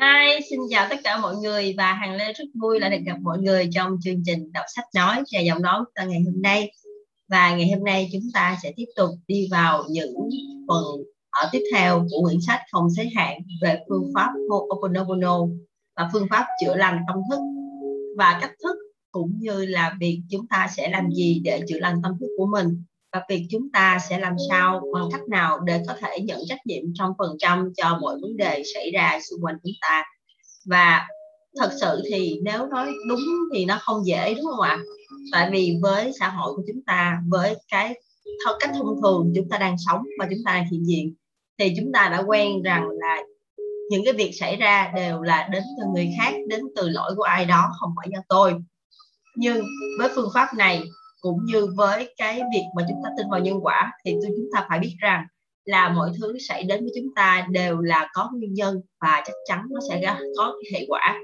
Hi, xin chào tất cả mọi người và Hằng Lê rất vui là được gặp mọi người trong chương trình đọc sách nói và giọng nói của ta ngày hôm nay. Và ngày hôm nay chúng ta sẽ tiếp tục đi vào những phần ở tiếp theo của quyển sách không giới hạn về phương pháp Ho'oponopono và phương pháp chữa lành tâm thức và cách thức cũng như là việc chúng ta sẽ làm gì để chữa lành tâm thức của mình và việc chúng ta sẽ làm sao bằng cách nào để có thể nhận trách nhiệm trong phần trăm cho mọi vấn đề xảy ra xung quanh chúng ta? Và thật sự thì nếu nói đúng thì nó không dễ, đúng không ạ? Tại vì với xã hội của chúng ta, với cái cách thông thường chúng ta đang sống và chúng ta đang hiện diện, thì chúng ta đã quen rằng là những cái việc xảy ra đều là đến từ người khác, đến từ lỗi của ai đó, không phải do tôi. Nhưng với phương pháp này cũng như với cái việc mà chúng ta tin vào nhân quả thì chúng ta phải biết rằng là mọi thứ xảy đến với chúng ta đều là có nguyên nhân và chắc chắn nó sẽ có hệ quả.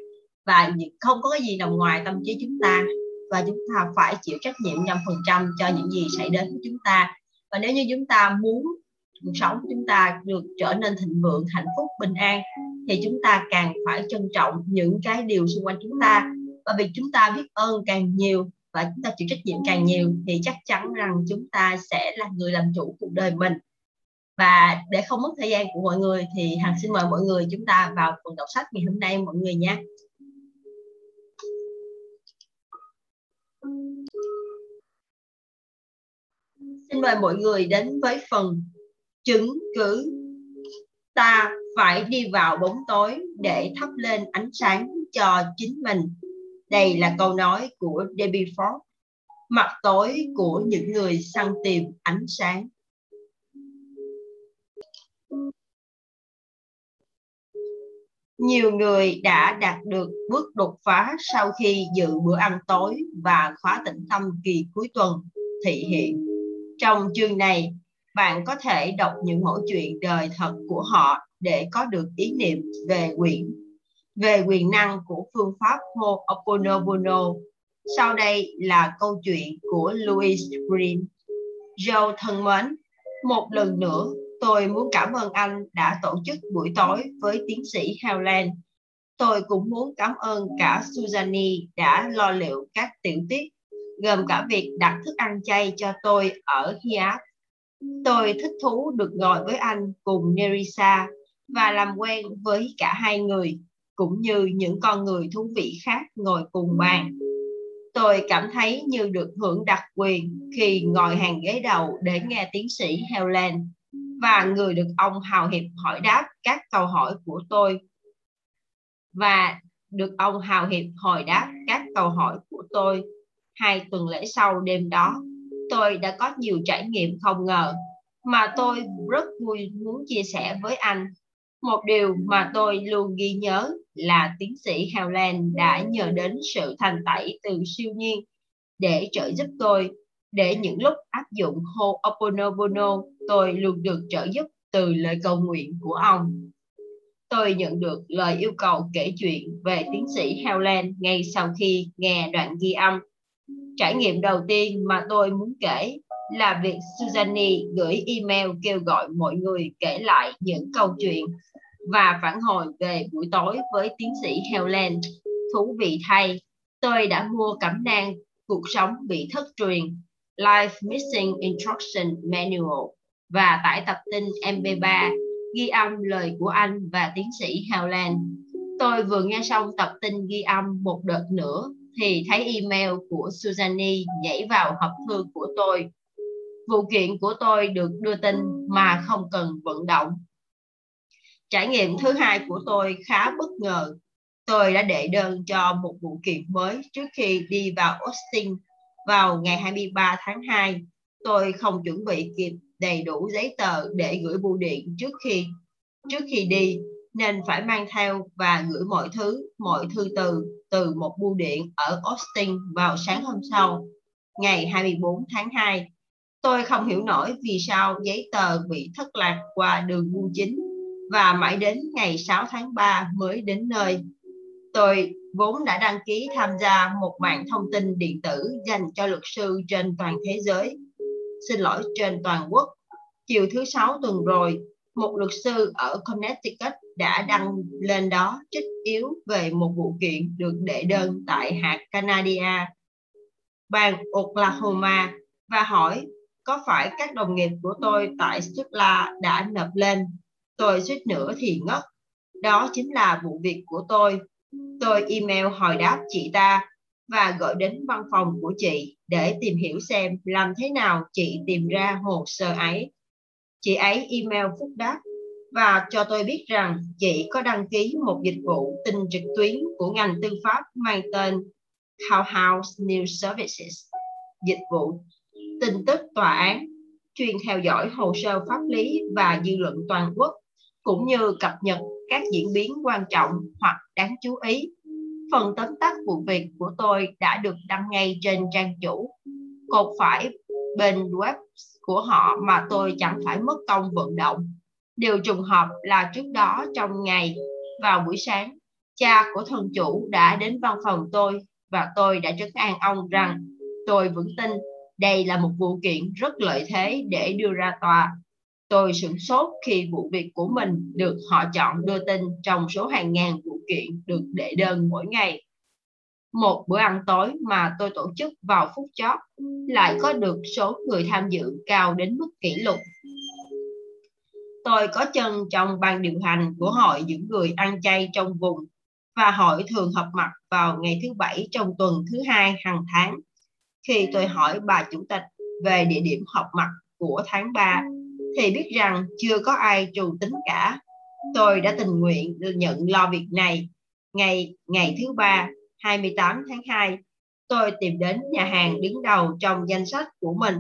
Và không có cái gì nằm ngoài tâm trí chúng ta và chúng ta phải chịu trách nhiệm trăm phần trăm cho những gì xảy đến với chúng ta. Và nếu như chúng ta muốn cuộc sống của chúng ta được trở nên thịnh vượng, hạnh phúc, bình an thì chúng ta càng phải trân trọng những cái điều xung quanh chúng ta. Và việc chúng ta biết ơn càng nhiều và chúng ta chịu trách nhiệm càng nhiều thì chắc chắn rằng chúng ta sẽ là người làm chủ cuộc đời mình. Và để không mất thời gian của mọi người thì hằng xin mời mọi người chúng ta vào phần đọc sách ngày hôm nay mọi người nha. Xin mời mọi người đến với phần chứng cứ. Ta phải đi vào bóng tối để thắp lên ánh sáng cho chính mình đây là câu nói của Debbie Ford, mặt tối của những người săn tìm ánh sáng. Nhiều người đã đạt được bước đột phá sau khi dự bữa ăn tối và khóa tĩnh tâm kỳ cuối tuần thị hiện. Trong chương này, bạn có thể đọc những mẫu chuyện đời thật của họ để có được ý niệm về quyển về quyền năng của phương pháp Ho'oponopono. Sau đây là câu chuyện của Louis Green. Joe thân mến, một lần nữa tôi muốn cảm ơn anh đã tổ chức buổi tối với tiến sĩ Howland. Tôi cũng muốn cảm ơn cả Suzanne đã lo liệu các tiểu tiết, gồm cả việc đặt thức ăn chay cho tôi ở hyatt Tôi thích thú được ngồi với anh cùng Nerissa và làm quen với cả hai người cũng như những con người thú vị khác ngồi cùng bàn. Tôi cảm thấy như được hưởng đặc quyền khi ngồi hàng ghế đầu để nghe tiến sĩ Helen và người được ông hào hiệp hỏi đáp các câu hỏi của tôi và được ông hào hiệp hồi đáp các câu hỏi của tôi hai tuần lễ sau đêm đó, tôi đã có nhiều trải nghiệm không ngờ mà tôi rất vui muốn chia sẻ với anh một điều mà tôi luôn ghi nhớ là tiến sĩ Howland đã nhờ đến sự thành tẩy từ siêu nhiên để trợ giúp tôi, để những lúc áp dụng Ho'oponopono tôi luôn được trợ giúp từ lời cầu nguyện của ông. Tôi nhận được lời yêu cầu kể chuyện về tiến sĩ Howland ngay sau khi nghe đoạn ghi âm. Trải nghiệm đầu tiên mà tôi muốn kể là việc Suzanne gửi email kêu gọi mọi người kể lại những câu chuyện và phản hồi về buổi tối với tiến sĩ Helen. Thú vị thay, tôi đã mua cẩm nang Cuộc sống bị thất truyền Life Missing Instruction Manual và tải tập tin MP3 ghi âm lời của anh và tiến sĩ Howland. Tôi vừa nghe xong tập tin ghi âm một đợt nữa thì thấy email của Suzanne nhảy vào hộp thư của tôi. Vụ kiện của tôi được đưa tin mà không cần vận động Trải nghiệm thứ hai của tôi khá bất ngờ. Tôi đã đệ đơn cho một vụ kiện mới trước khi đi vào Austin vào ngày 23 tháng 2. Tôi không chuẩn bị kịp đầy đủ giấy tờ để gửi bưu điện trước khi trước khi đi nên phải mang theo và gửi mọi thứ, mọi thư từ từ một bưu điện ở Austin vào sáng hôm sau, ngày 24 tháng 2. Tôi không hiểu nổi vì sao giấy tờ bị thất lạc qua đường bưu chính và mãi đến ngày 6 tháng 3 mới đến nơi. Tôi vốn đã đăng ký tham gia một mạng thông tin điện tử dành cho luật sư trên toàn thế giới. Xin lỗi, trên toàn quốc. Chiều thứ sáu tuần rồi, một luật sư ở Connecticut đã đăng lên đó trích yếu về một vụ kiện được đệ đơn tại hạt Canada, bang Oklahoma và hỏi có phải các đồng nghiệp của tôi tại Stella đã nộp lên. Tôi suýt nữa thì ngất. Đó chính là vụ việc của tôi. Tôi email hỏi đáp chị ta và gọi đến văn phòng của chị để tìm hiểu xem làm thế nào chị tìm ra hồ sơ ấy. Chị ấy email phúc đáp và cho tôi biết rằng chị có đăng ký một dịch vụ tin trực tuyến của ngành tư pháp mang tên Courthouse News Services, dịch vụ tin tức tòa án, chuyên theo dõi hồ sơ pháp lý và dư luận toàn quốc, cũng như cập nhật các diễn biến quan trọng hoặc đáng chú ý. Phần tóm tắt vụ việc của tôi đã được đăng ngay trên trang chủ. Cột phải bên web của họ mà tôi chẳng phải mất công vận động. Điều trùng hợp là trước đó trong ngày vào buổi sáng, cha của thân chủ đã đến văn phòng tôi và tôi đã trấn an ông rằng tôi vững tin đây là một vụ kiện rất lợi thế để đưa ra tòa. Tôi sửng sốt khi vụ việc của mình được họ chọn đưa tin trong số hàng ngàn vụ kiện được đệ đơn mỗi ngày. Một bữa ăn tối mà tôi tổ chức vào phút chót lại có được số người tham dự cao đến mức kỷ lục. Tôi có chân trong ban điều hành của hội những người ăn chay trong vùng và hội thường họp mặt vào ngày thứ bảy trong tuần thứ hai hàng tháng khi tôi hỏi bà chủ tịch về địa điểm họp mặt của tháng 3 thì biết rằng chưa có ai trù tính cả. Tôi đã tình nguyện nhận lo việc này. Ngày ngày thứ ba 28 tháng 2 tôi tìm đến nhà hàng đứng đầu trong danh sách của mình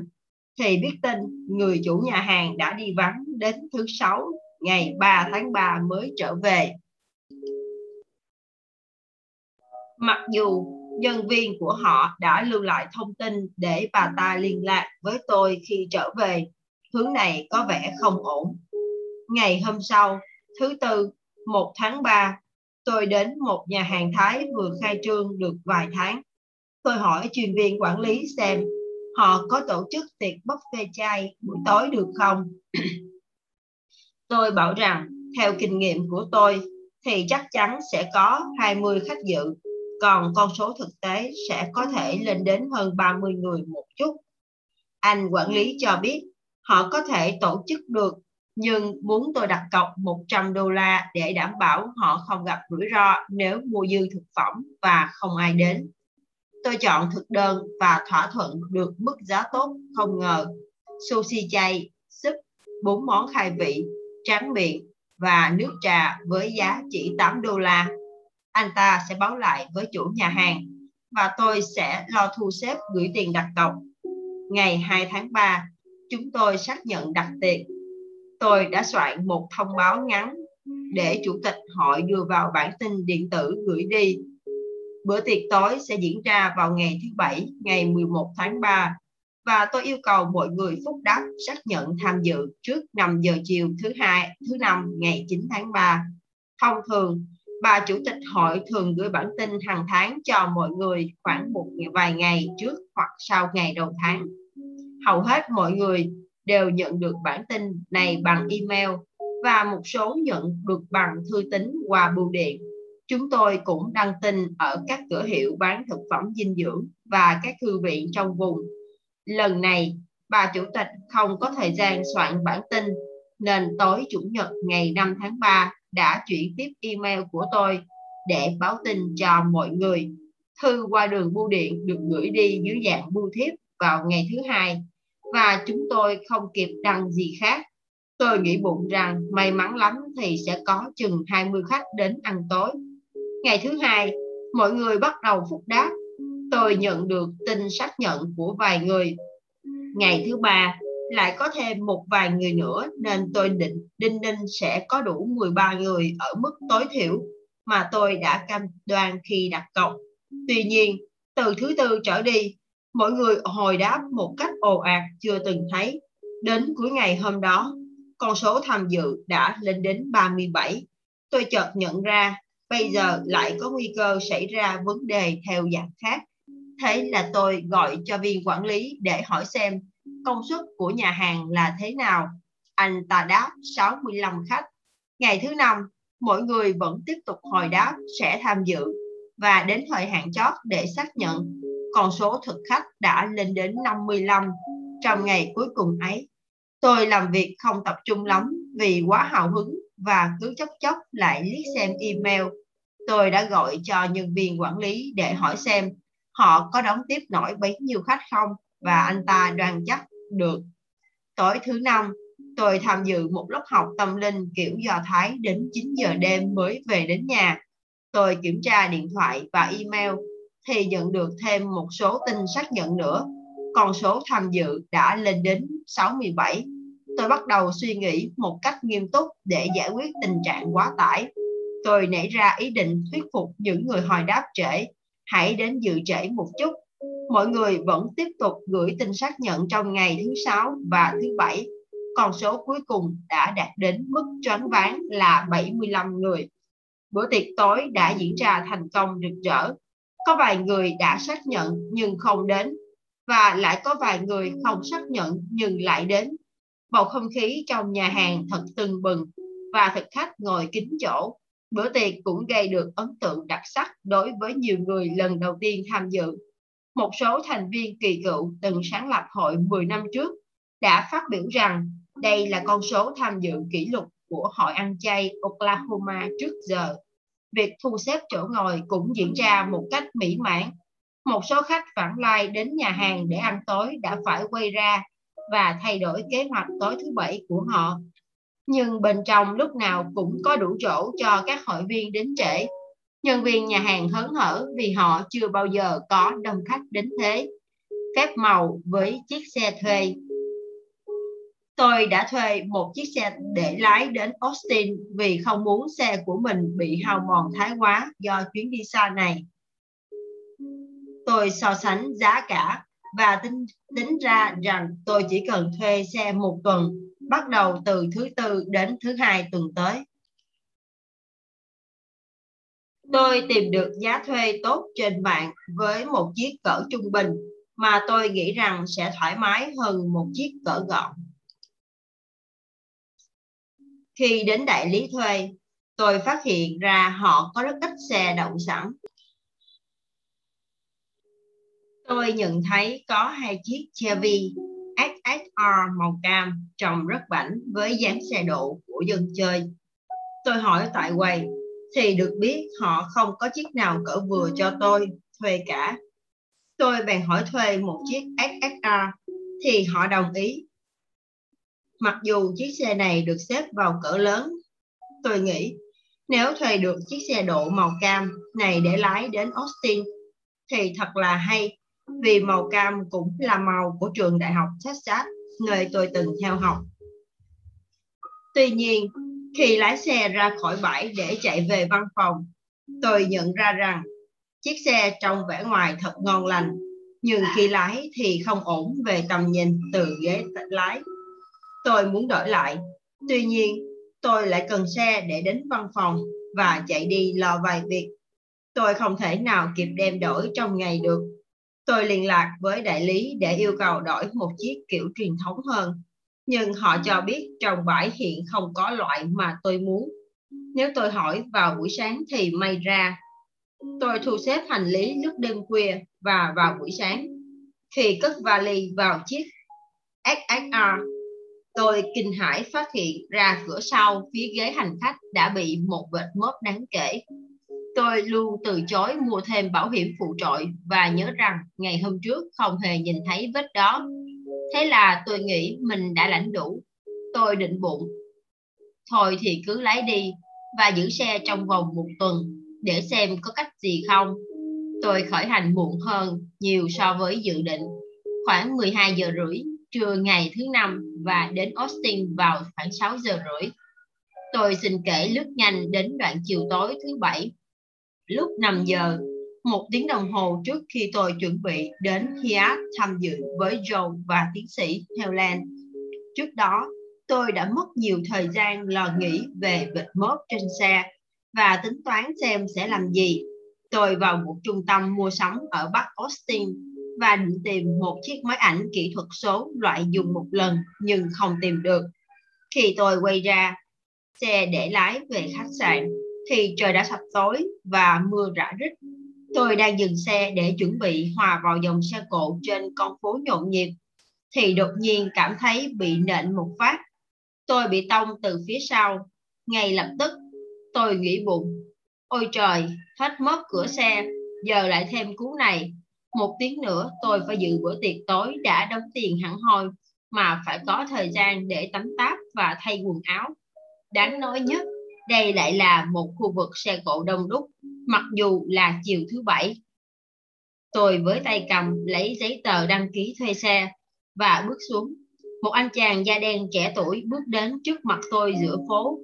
thì biết tin người chủ nhà hàng đã đi vắng đến thứ sáu, ngày 3 tháng 3 mới trở về. Mặc dù nhân viên của họ đã lưu lại thông tin để bà ta liên lạc với tôi khi trở về. Hướng này có vẻ không ổn. Ngày hôm sau, thứ tư, 1 tháng 3, tôi đến một nhà hàng Thái vừa khai trương được vài tháng. Tôi hỏi chuyên viên quản lý xem họ có tổ chức tiệc buffet chay buổi tối được không? tôi bảo rằng theo kinh nghiệm của tôi thì chắc chắn sẽ có 20 khách dự còn con số thực tế sẽ có thể lên đến hơn 30 người một chút. Anh quản lý cho biết họ có thể tổ chức được nhưng muốn tôi đặt cọc 100 đô la để đảm bảo họ không gặp rủi ro nếu mua dư thực phẩm và không ai đến. Tôi chọn thực đơn và thỏa thuận được mức giá tốt không ngờ. Sushi chay, súp, bốn món khai vị, tráng miệng và nước trà với giá chỉ 8 đô la anh ta sẽ báo lại với chủ nhà hàng và tôi sẽ lo thu xếp gửi tiền đặt cọc. Ngày 2 tháng 3, chúng tôi xác nhận đặt tiệc. Tôi đã soạn một thông báo ngắn để chủ tịch hội đưa vào bản tin điện tử gửi đi. Bữa tiệc tối sẽ diễn ra vào ngày thứ Bảy, ngày 11 tháng 3 và tôi yêu cầu mọi người phúc đáp xác nhận tham dự trước 5 giờ chiều thứ hai, thứ năm ngày 9 tháng 3. Thông thường, bà chủ tịch hội thường gửi bản tin hàng tháng cho mọi người khoảng một vài ngày trước hoặc sau ngày đầu tháng. Hầu hết mọi người đều nhận được bản tin này bằng email và một số nhận được bằng thư tín qua bưu điện. Chúng tôi cũng đăng tin ở các cửa hiệu bán thực phẩm dinh dưỡng và các thư viện trong vùng. Lần này, bà chủ tịch không có thời gian soạn bản tin nên tối Chủ nhật ngày 5 tháng 3 đã chuyển tiếp email của tôi để báo tin cho mọi người. Thư qua đường bưu điện được gửi đi dưới dạng bưu thiếp vào ngày thứ hai và chúng tôi không kịp đăng gì khác. Tôi nghĩ bụng rằng may mắn lắm thì sẽ có chừng 20 khách đến ăn tối. Ngày thứ hai, mọi người bắt đầu phúc đáp. Tôi nhận được tin xác nhận của vài người. Ngày thứ ba, lại có thêm một vài người nữa nên tôi định Đinh Ninh sẽ có đủ 13 người ở mức tối thiểu mà tôi đã cam đoan khi đặt cọc. Tuy nhiên, từ thứ tư trở đi, mọi người hồi đáp một cách ồ ạt chưa từng thấy. Đến cuối ngày hôm đó, con số tham dự đã lên đến 37. Tôi chợt nhận ra bây giờ lại có nguy cơ xảy ra vấn đề theo dạng khác. Thế là tôi gọi cho viên quản lý để hỏi xem công suất của nhà hàng là thế nào? Anh ta đáp 65 khách. Ngày thứ năm, mỗi người vẫn tiếp tục hồi đáp sẽ tham dự và đến thời hạn chót để xác nhận con số thực khách đã lên đến 55 trong ngày cuối cùng ấy. Tôi làm việc không tập trung lắm vì quá hào hứng và cứ chốc chốc lại liếc xem email. Tôi đã gọi cho nhân viên quản lý để hỏi xem họ có đóng tiếp nổi bấy nhiêu khách không và anh ta đoan chắc được. Tối thứ năm, tôi tham dự một lớp học tâm linh kiểu Do Thái đến 9 giờ đêm mới về đến nhà. Tôi kiểm tra điện thoại và email thì nhận được thêm một số tin xác nhận nữa. Con số tham dự đã lên đến 67. Tôi bắt đầu suy nghĩ một cách nghiêm túc để giải quyết tình trạng quá tải. Tôi nảy ra ý định thuyết phục những người hồi đáp trễ. Hãy đến dự trễ một chút. Mọi người vẫn tiếp tục gửi tin xác nhận trong ngày thứ sáu và thứ bảy. Con số cuối cùng đã đạt đến mức choáng váng là 75 người. Bữa tiệc tối đã diễn ra thành công rực rỡ có vài người đã xác nhận nhưng không đến, và lại có vài người không xác nhận nhưng lại đến. Bầu không khí trong nhà hàng thật tưng bừng, và thực khách ngồi kín chỗ. Bữa tiệc cũng gây được ấn tượng đặc sắc đối với nhiều người lần đầu tiên tham dự. Một số thành viên kỳ cựu từng sáng lập hội 10 năm trước đã phát biểu rằng đây là con số tham dự kỷ lục của hội ăn chay Oklahoma trước giờ việc thu xếp chỗ ngồi cũng diễn ra một cách mỹ mãn. Một số khách vãng lai đến nhà hàng để ăn tối đã phải quay ra và thay đổi kế hoạch tối thứ bảy của họ. Nhưng bên trong lúc nào cũng có đủ chỗ cho các hội viên đến trễ. Nhân viên nhà hàng hớn hở vì họ chưa bao giờ có đông khách đến thế. Phép màu với chiếc xe thuê Tôi đã thuê một chiếc xe để lái đến Austin vì không muốn xe của mình bị hao mòn thái quá do chuyến đi xa này. Tôi so sánh giá cả và tính, tính ra rằng tôi chỉ cần thuê xe một tuần, bắt đầu từ thứ tư đến thứ hai tuần tới. Tôi tìm được giá thuê tốt trên mạng với một chiếc cỡ trung bình mà tôi nghĩ rằng sẽ thoải mái hơn một chiếc cỡ gọn. Khi đến đại lý thuê, tôi phát hiện ra họ có rất ít xe đậu sẵn. Tôi nhận thấy có hai chiếc Chevy XSR màu cam trông rất bảnh với dáng xe độ của dân chơi. Tôi hỏi tại quầy thì được biết họ không có chiếc nào cỡ vừa cho tôi thuê cả. Tôi bèn hỏi thuê một chiếc XSR thì họ đồng ý Mặc dù chiếc xe này được xếp vào cỡ lớn, tôi nghĩ nếu thuê được chiếc xe độ màu cam này để lái đến Austin thì thật là hay vì màu cam cũng là màu của trường đại học Texas nơi tôi từng theo học. Tuy nhiên, khi lái xe ra khỏi bãi để chạy về văn phòng, tôi nhận ra rằng chiếc xe trong vẻ ngoài thật ngon lành, nhưng khi lái thì không ổn về tầm nhìn từ ghế lái tôi muốn đổi lại. Tuy nhiên, tôi lại cần xe để đến văn phòng và chạy đi lo vài việc. Tôi không thể nào kịp đem đổi trong ngày được. Tôi liên lạc với đại lý để yêu cầu đổi một chiếc kiểu truyền thống hơn. Nhưng họ cho biết trong bãi hiện không có loại mà tôi muốn. Nếu tôi hỏi vào buổi sáng thì may ra. Tôi thu xếp hành lý lúc đêm khuya và vào buổi sáng. Khi cất vali vào chiếc XXR Tôi kinh hãi phát hiện ra cửa sau phía ghế hành khách đã bị một vệt mốt đáng kể. Tôi luôn từ chối mua thêm bảo hiểm phụ trội và nhớ rằng ngày hôm trước không hề nhìn thấy vết đó. Thế là tôi nghĩ mình đã lãnh đủ. Tôi định bụng. Thôi thì cứ lái đi và giữ xe trong vòng một tuần để xem có cách gì không. Tôi khởi hành muộn hơn nhiều so với dự định. Khoảng 12 giờ rưỡi trưa ngày thứ năm và đến Austin vào khoảng 6 giờ rưỡi. Tôi xin kể lướt nhanh đến đoạn chiều tối thứ bảy. Lúc 5 giờ, một tiếng đồng hồ trước khi tôi chuẩn bị đến Hyatt tham dự với Joe và tiến sĩ Helen. Trước đó, tôi đã mất nhiều thời gian lo nghĩ về vệt mốt trên xe và tính toán xem sẽ làm gì. Tôi vào một trung tâm mua sắm ở Bắc Austin và định tìm một chiếc máy ảnh kỹ thuật số loại dùng một lần nhưng không tìm được. Khi tôi quay ra, xe để lái về khách sạn thì trời đã sập tối và mưa rã rít. Tôi đang dừng xe để chuẩn bị hòa vào dòng xe cộ trên con phố nhộn nhịp thì đột nhiên cảm thấy bị nện một phát. Tôi bị tông từ phía sau. Ngay lập tức tôi nghĩ bụng. Ôi trời, hết mất cửa xe, giờ lại thêm cú này. Một tiếng nữa tôi phải dự bữa tiệc tối đã đóng tiền hẳn hoi mà phải có thời gian để tắm táp và thay quần áo. Đáng nói nhất, đây lại là một khu vực xe cộ đông đúc, mặc dù là chiều thứ bảy. Tôi với tay cầm lấy giấy tờ đăng ký thuê xe và bước xuống. Một anh chàng da đen trẻ tuổi bước đến trước mặt tôi giữa phố.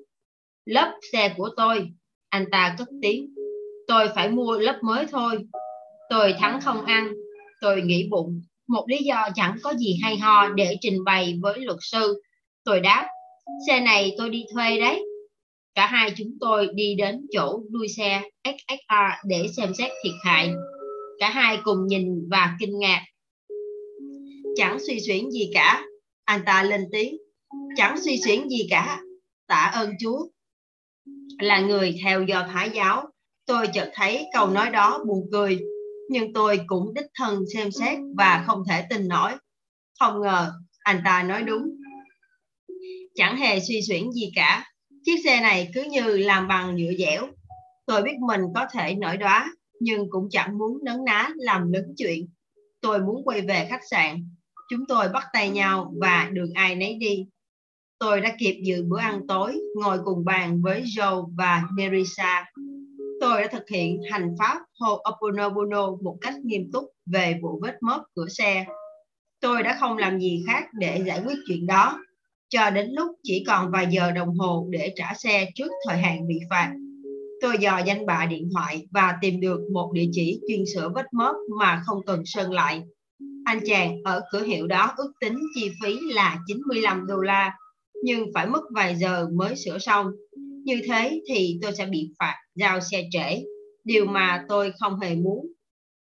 Lớp xe của tôi, anh ta cất tiếng. Tôi phải mua lớp mới thôi. Tôi thắng không ăn. Tôi nghĩ bụng, một lý do chẳng có gì hay ho để trình bày với luật sư. Tôi đáp, xe này tôi đi thuê đấy. Cả hai chúng tôi đi đến chỗ đuôi xe XXR để xem xét thiệt hại. Cả hai cùng nhìn và kinh ngạc. Chẳng suy xuyển gì cả. Anh ta lên tiếng. Chẳng suy xuyển gì cả. Tạ ơn Chúa. Là người theo do Thái giáo, tôi chợt thấy câu nói đó buồn cười. Nhưng tôi cũng đích thân xem xét và không thể tin nổi. Không ngờ, anh ta nói đúng. Chẳng hề suy xuyển gì cả Chiếc xe này cứ như làm bằng nhựa dẻo. Tôi biết mình có thể nổi đóa, nhưng cũng chẳng muốn nấn ná làm lớn chuyện. Tôi muốn quay về khách sạn. Chúng tôi bắt tay nhau và đường ai nấy đi. Tôi đã kịp dự bữa ăn tối, ngồi cùng bàn với Joe và Nerissa. Tôi đã thực hiện hành pháp Ho'oponopono một cách nghiêm túc về vụ vết mớp cửa xe. Tôi đã không làm gì khác để giải quyết chuyện đó cho đến lúc chỉ còn vài giờ đồng hồ để trả xe trước thời hạn bị phạt. Tôi dò danh bạ điện thoại và tìm được một địa chỉ chuyên sửa vết mớp mà không cần sơn lại. Anh chàng ở cửa hiệu đó ước tính chi phí là 95 đô la, nhưng phải mất vài giờ mới sửa xong. Như thế thì tôi sẽ bị phạt giao xe trễ, điều mà tôi không hề muốn.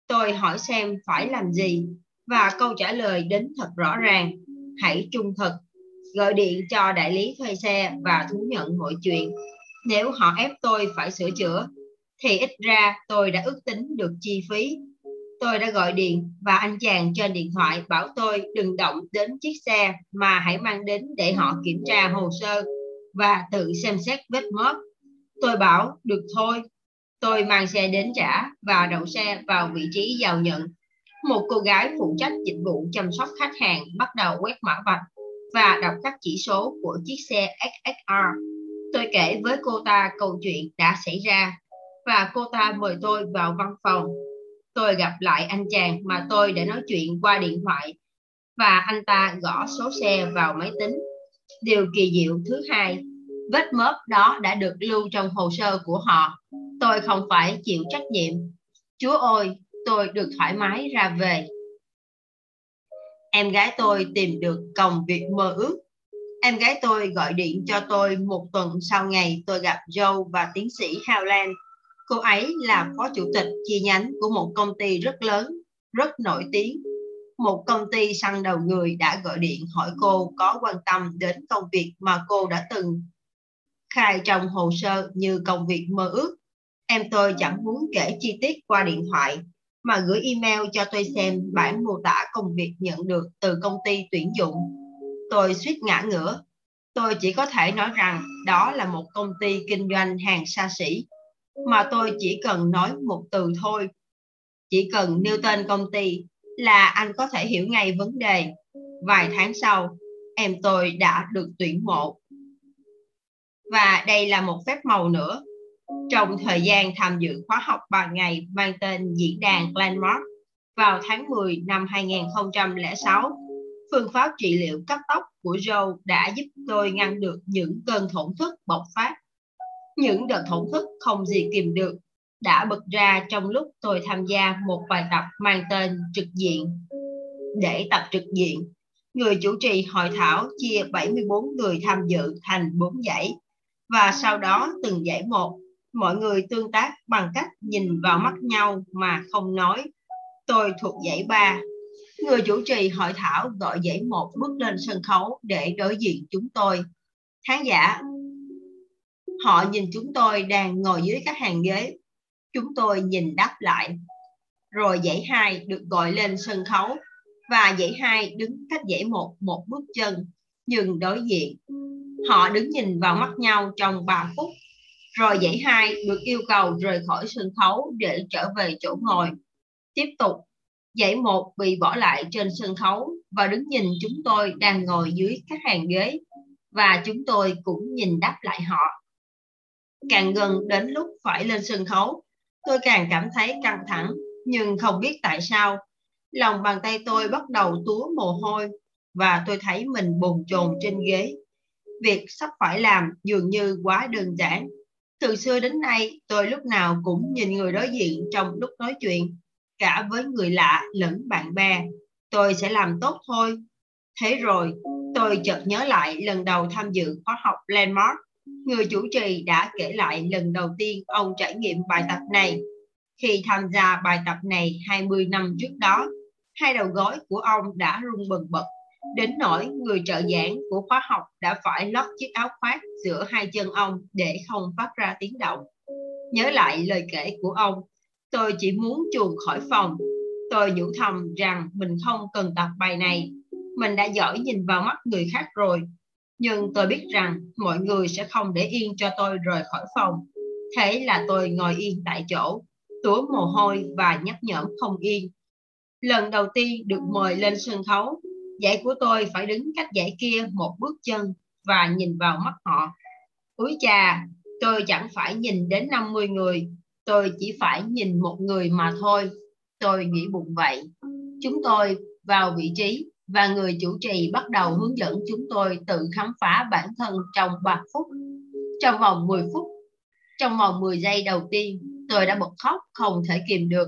Tôi hỏi xem phải làm gì và câu trả lời đến thật rõ ràng. Hãy trung thực gọi điện cho đại lý thuê xe và thú nhận mọi chuyện. Nếu họ ép tôi phải sửa chữa, thì ít ra tôi đã ước tính được chi phí. Tôi đã gọi điện và anh chàng trên điện thoại bảo tôi đừng động đến chiếc xe mà hãy mang đến để họ kiểm tra hồ sơ và tự xem xét vết mớp. Tôi bảo được thôi. Tôi mang xe đến trả và đậu xe vào vị trí giao nhận. Một cô gái phụ trách dịch vụ chăm sóc khách hàng bắt đầu quét mã vạch và đọc các chỉ số của chiếc xe XXR. Tôi kể với cô ta câu chuyện đã xảy ra và cô ta mời tôi vào văn phòng. Tôi gặp lại anh chàng mà tôi đã nói chuyện qua điện thoại và anh ta gõ số xe vào máy tính. Điều kỳ diệu thứ hai, vết mớp đó đã được lưu trong hồ sơ của họ. Tôi không phải chịu trách nhiệm. Chúa ơi, tôi được thoải mái ra về em gái tôi tìm được công việc mơ ước. Em gái tôi gọi điện cho tôi một tuần sau ngày tôi gặp Joe và tiến sĩ Howland. Cô ấy là phó chủ tịch chi nhánh của một công ty rất lớn, rất nổi tiếng. Một công ty săn đầu người đã gọi điện hỏi cô có quan tâm đến công việc mà cô đã từng khai trong hồ sơ như công việc mơ ước. Em tôi chẳng muốn kể chi tiết qua điện thoại mà gửi email cho tôi xem bản mô tả công việc nhận được từ công ty tuyển dụng. Tôi suýt ngã ngửa. Tôi chỉ có thể nói rằng đó là một công ty kinh doanh hàng xa xỉ, mà tôi chỉ cần nói một từ thôi. Chỉ cần nêu tên công ty là anh có thể hiểu ngay vấn đề. Vài tháng sau, em tôi đã được tuyển mộ. Và đây là một phép màu nữa trong thời gian tham dự khóa học 3 ngày mang tên Diễn đàn Landmark vào tháng 10 năm 2006, phương pháp trị liệu cắt tóc của Joe đã giúp tôi ngăn được những cơn thổn thức bộc phát. Những đợt thổn thức không gì kìm được đã bật ra trong lúc tôi tham gia một bài tập mang tên trực diện. Để tập trực diện, người chủ trì hội thảo chia 74 người tham dự thành 4 dãy và sau đó từng dãy một mọi người tương tác bằng cách nhìn vào mắt nhau mà không nói. Tôi thuộc dãy ba Người chủ trì hội thảo gọi dãy một bước lên sân khấu để đối diện chúng tôi. Khán giả Họ nhìn chúng tôi đang ngồi dưới các hàng ghế. Chúng tôi nhìn đáp lại. Rồi dãy hai được gọi lên sân khấu và dãy hai đứng cách dãy một một bước chân, nhưng đối diện. Họ đứng nhìn vào mắt nhau trong 3 phút. Rồi dãy hai được yêu cầu rời khỏi sân khấu để trở về chỗ ngồi. Tiếp tục, dãy một bị bỏ lại trên sân khấu và đứng nhìn chúng tôi đang ngồi dưới các hàng ghế và chúng tôi cũng nhìn đáp lại họ. Càng gần đến lúc phải lên sân khấu, tôi càng cảm thấy căng thẳng, nhưng không biết tại sao. Lòng bàn tay tôi bắt đầu túa mồ hôi và tôi thấy mình bồn chồn trên ghế. Việc sắp phải làm dường như quá đơn giản. Từ xưa đến nay, tôi lúc nào cũng nhìn người đối diện trong lúc nói chuyện, cả với người lạ lẫn bạn bè. Tôi sẽ làm tốt thôi. Thế rồi, tôi chợt nhớ lại lần đầu tham dự khóa học Landmark người chủ trì đã kể lại lần đầu tiên ông trải nghiệm bài tập này. Khi tham gia bài tập này 20 năm trước đó, hai đầu gối của ông đã rung bần bật, đến nỗi người trợ giảng của khóa học đã phải lót chiếc áo khoác giữa hai chân ông để không phát ra tiếng động. Nhớ lại lời kể của ông, tôi chỉ muốn chuồn khỏi phòng. Tôi nhủ thầm rằng mình không cần tập bài này. Mình đã giỏi nhìn vào mắt người khác rồi, nhưng tôi biết rằng mọi người sẽ không để yên cho tôi rời khỏi phòng. Thế là tôi ngồi yên tại chỗ, túa mồ hôi và nhấp nhởm không yên. Lần đầu tiên được mời lên sân khấu, giải của tôi phải đứng cách giải kia một bước chân và nhìn vào mắt họ. Úi cha, tôi chẳng phải nhìn đến 50 người, tôi chỉ phải nhìn một người mà thôi. Tôi nghĩ bụng vậy. Chúng tôi vào vị trí và người chủ trì bắt đầu hướng dẫn chúng tôi tự khám phá bản thân trong 3 phút. Trong vòng 10 phút, trong vòng 10 giây đầu tiên, tôi đã bật khóc không thể kìm được.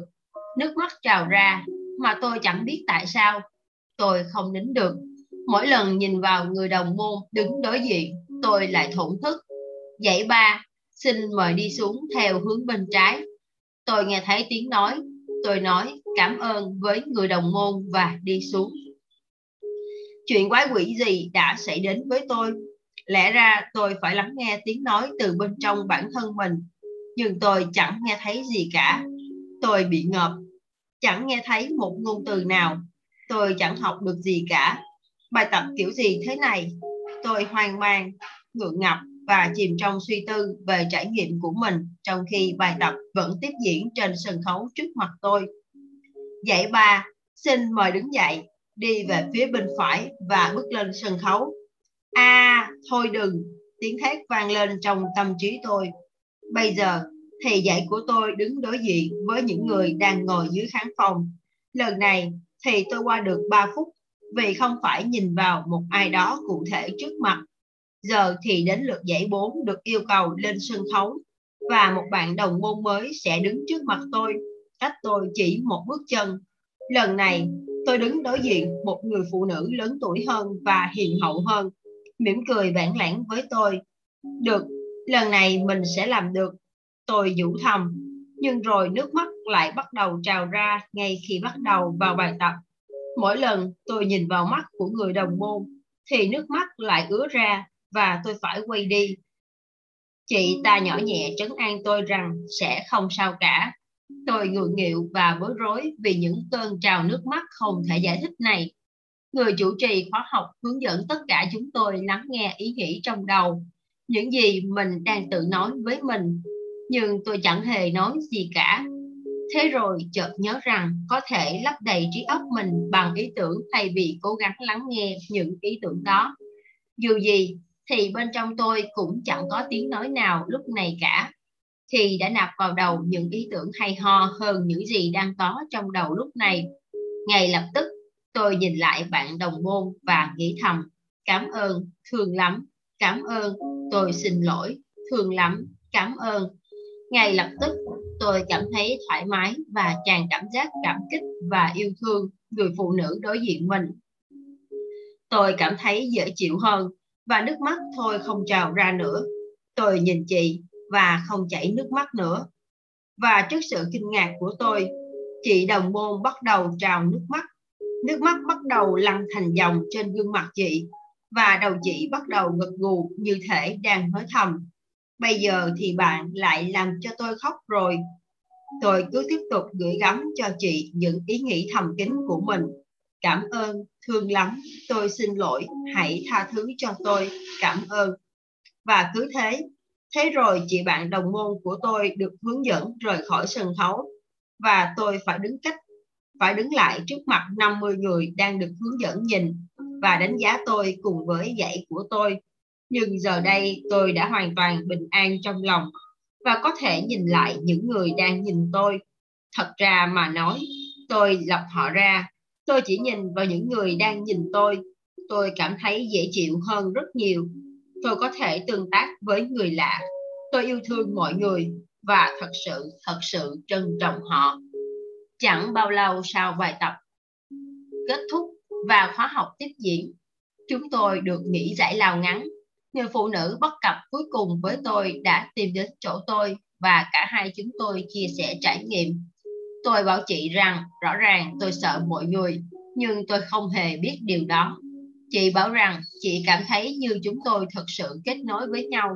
Nước mắt trào ra mà tôi chẳng biết tại sao. Tôi không nín được. Mỗi lần nhìn vào người đồng môn đứng đối diện, tôi lại thổn thức. Dãy ba, xin mời đi xuống theo hướng bên trái. Tôi nghe thấy tiếng nói. Tôi nói cảm ơn với người đồng môn và đi xuống chuyện quái quỷ gì đã xảy đến với tôi lẽ ra tôi phải lắng nghe tiếng nói từ bên trong bản thân mình nhưng tôi chẳng nghe thấy gì cả tôi bị ngợp chẳng nghe thấy một ngôn từ nào tôi chẳng học được gì cả bài tập kiểu gì thế này tôi hoang mang ngượng ngập và chìm trong suy tư về trải nghiệm của mình trong khi bài tập vẫn tiếp diễn trên sân khấu trước mặt tôi dạy ba xin mời đứng dậy đi về phía bên phải và bước lên sân khấu. A, à, thôi đừng, tiếng thét vang lên trong tâm trí tôi. Bây giờ, thầy dạy của tôi đứng đối diện với những người đang ngồi dưới khán phòng. Lần này, thì tôi qua được 3 phút vì không phải nhìn vào một ai đó cụ thể trước mặt. Giờ thì đến lượt giải 4 được yêu cầu lên sân khấu và một bạn đồng môn mới sẽ đứng trước mặt tôi, cách tôi chỉ một bước chân. Lần này, tôi đứng đối diện một người phụ nữ lớn tuổi hơn và hiền hậu hơn, mỉm cười bản lãng với tôi. Được, lần này mình sẽ làm được. Tôi vũ thầm, nhưng rồi nước mắt lại bắt đầu trào ra ngay khi bắt đầu vào bài tập. Mỗi lần tôi nhìn vào mắt của người đồng môn, thì nước mắt lại ứa ra và tôi phải quay đi. Chị ta nhỏ nhẹ trấn an tôi rằng sẽ không sao cả, Tôi ngượng nghịu và bối rối vì những cơn trào nước mắt không thể giải thích này. Người chủ trì khóa học hướng dẫn tất cả chúng tôi lắng nghe ý nghĩ trong đầu, những gì mình đang tự nói với mình, nhưng tôi chẳng hề nói gì cả. Thế rồi chợt nhớ rằng có thể lấp đầy trí óc mình bằng ý tưởng thay vì cố gắng lắng nghe những ý tưởng đó. Dù gì thì bên trong tôi cũng chẳng có tiếng nói nào lúc này cả thì đã nạp vào đầu những ý tưởng hay ho hơn những gì đang có trong đầu lúc này. Ngay lập tức, tôi nhìn lại bạn đồng môn và nghĩ thầm, cảm ơn, thương lắm, cảm ơn, tôi xin lỗi, thương lắm, cảm ơn. Ngay lập tức, tôi cảm thấy thoải mái và tràn cảm giác cảm kích và yêu thương người phụ nữ đối diện mình. Tôi cảm thấy dễ chịu hơn và nước mắt thôi không trào ra nữa. Tôi nhìn chị và không chảy nước mắt nữa. Và trước sự kinh ngạc của tôi, chị đồng môn bắt đầu trào nước mắt. Nước mắt bắt đầu lăn thành dòng trên gương mặt chị và đầu chị bắt đầu gật gù như thể đang nói thầm. Bây giờ thì bạn lại làm cho tôi khóc rồi. Tôi cứ tiếp tục gửi gắm cho chị những ý nghĩ thầm kín của mình. Cảm ơn, thương lắm, tôi xin lỗi, hãy tha thứ cho tôi, cảm ơn. Và cứ thế, thế rồi chị bạn đồng môn của tôi được hướng dẫn rời khỏi sân khấu và tôi phải đứng cách phải đứng lại trước mặt 50 người đang được hướng dẫn nhìn và đánh giá tôi cùng với dạy của tôi. Nhưng giờ đây tôi đã hoàn toàn bình an trong lòng và có thể nhìn lại những người đang nhìn tôi. Thật ra mà nói, tôi lọc họ ra. Tôi chỉ nhìn vào những người đang nhìn tôi. Tôi cảm thấy dễ chịu hơn rất nhiều. Tôi có thể tương tác với người lạ. Tôi yêu thương mọi người và thật sự, thật sự trân trọng họ. Chẳng bao lâu sau bài tập kết thúc và khóa học tiếp diễn, chúng tôi được nghỉ giải lao ngắn. Người phụ nữ bất cập cuối cùng với tôi đã tìm đến chỗ tôi và cả hai chúng tôi chia sẻ trải nghiệm. Tôi bảo chị rằng rõ ràng tôi sợ mọi người, nhưng tôi không hề biết điều đó. Chị bảo rằng chị cảm thấy như chúng tôi thực sự kết nối với nhau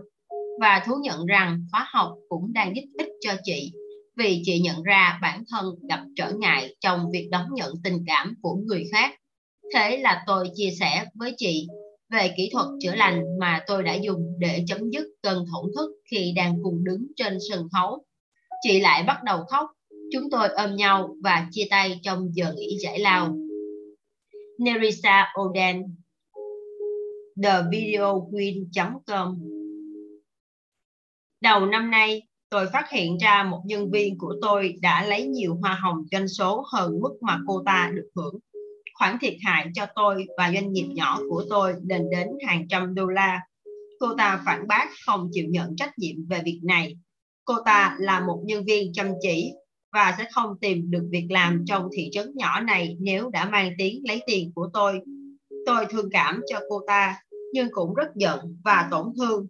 và thú nhận rằng khóa học cũng đang giúp ích cho chị vì chị nhận ra bản thân gặp trở ngại trong việc đón nhận tình cảm của người khác. Thế là tôi chia sẻ với chị về kỹ thuật chữa lành mà tôi đã dùng để chấm dứt cơn thổn thức khi đang cùng đứng trên sân khấu. Chị lại bắt đầu khóc. Chúng tôi ôm nhau và chia tay trong giờ nghỉ giải lao. Nerissa Oden thevideoqueen.com Đầu năm nay, tôi phát hiện ra một nhân viên của tôi đã lấy nhiều hoa hồng doanh số hơn mức mà cô ta được hưởng. Khoản thiệt hại cho tôi và doanh nghiệp nhỏ của tôi lên đến hàng trăm đô la. Cô ta phản bác không chịu nhận trách nhiệm về việc này. Cô ta là một nhân viên chăm chỉ và sẽ không tìm được việc làm trong thị trấn nhỏ này nếu đã mang tiếng lấy tiền của tôi. Tôi thương cảm cho cô ta, nhưng cũng rất giận và tổn thương.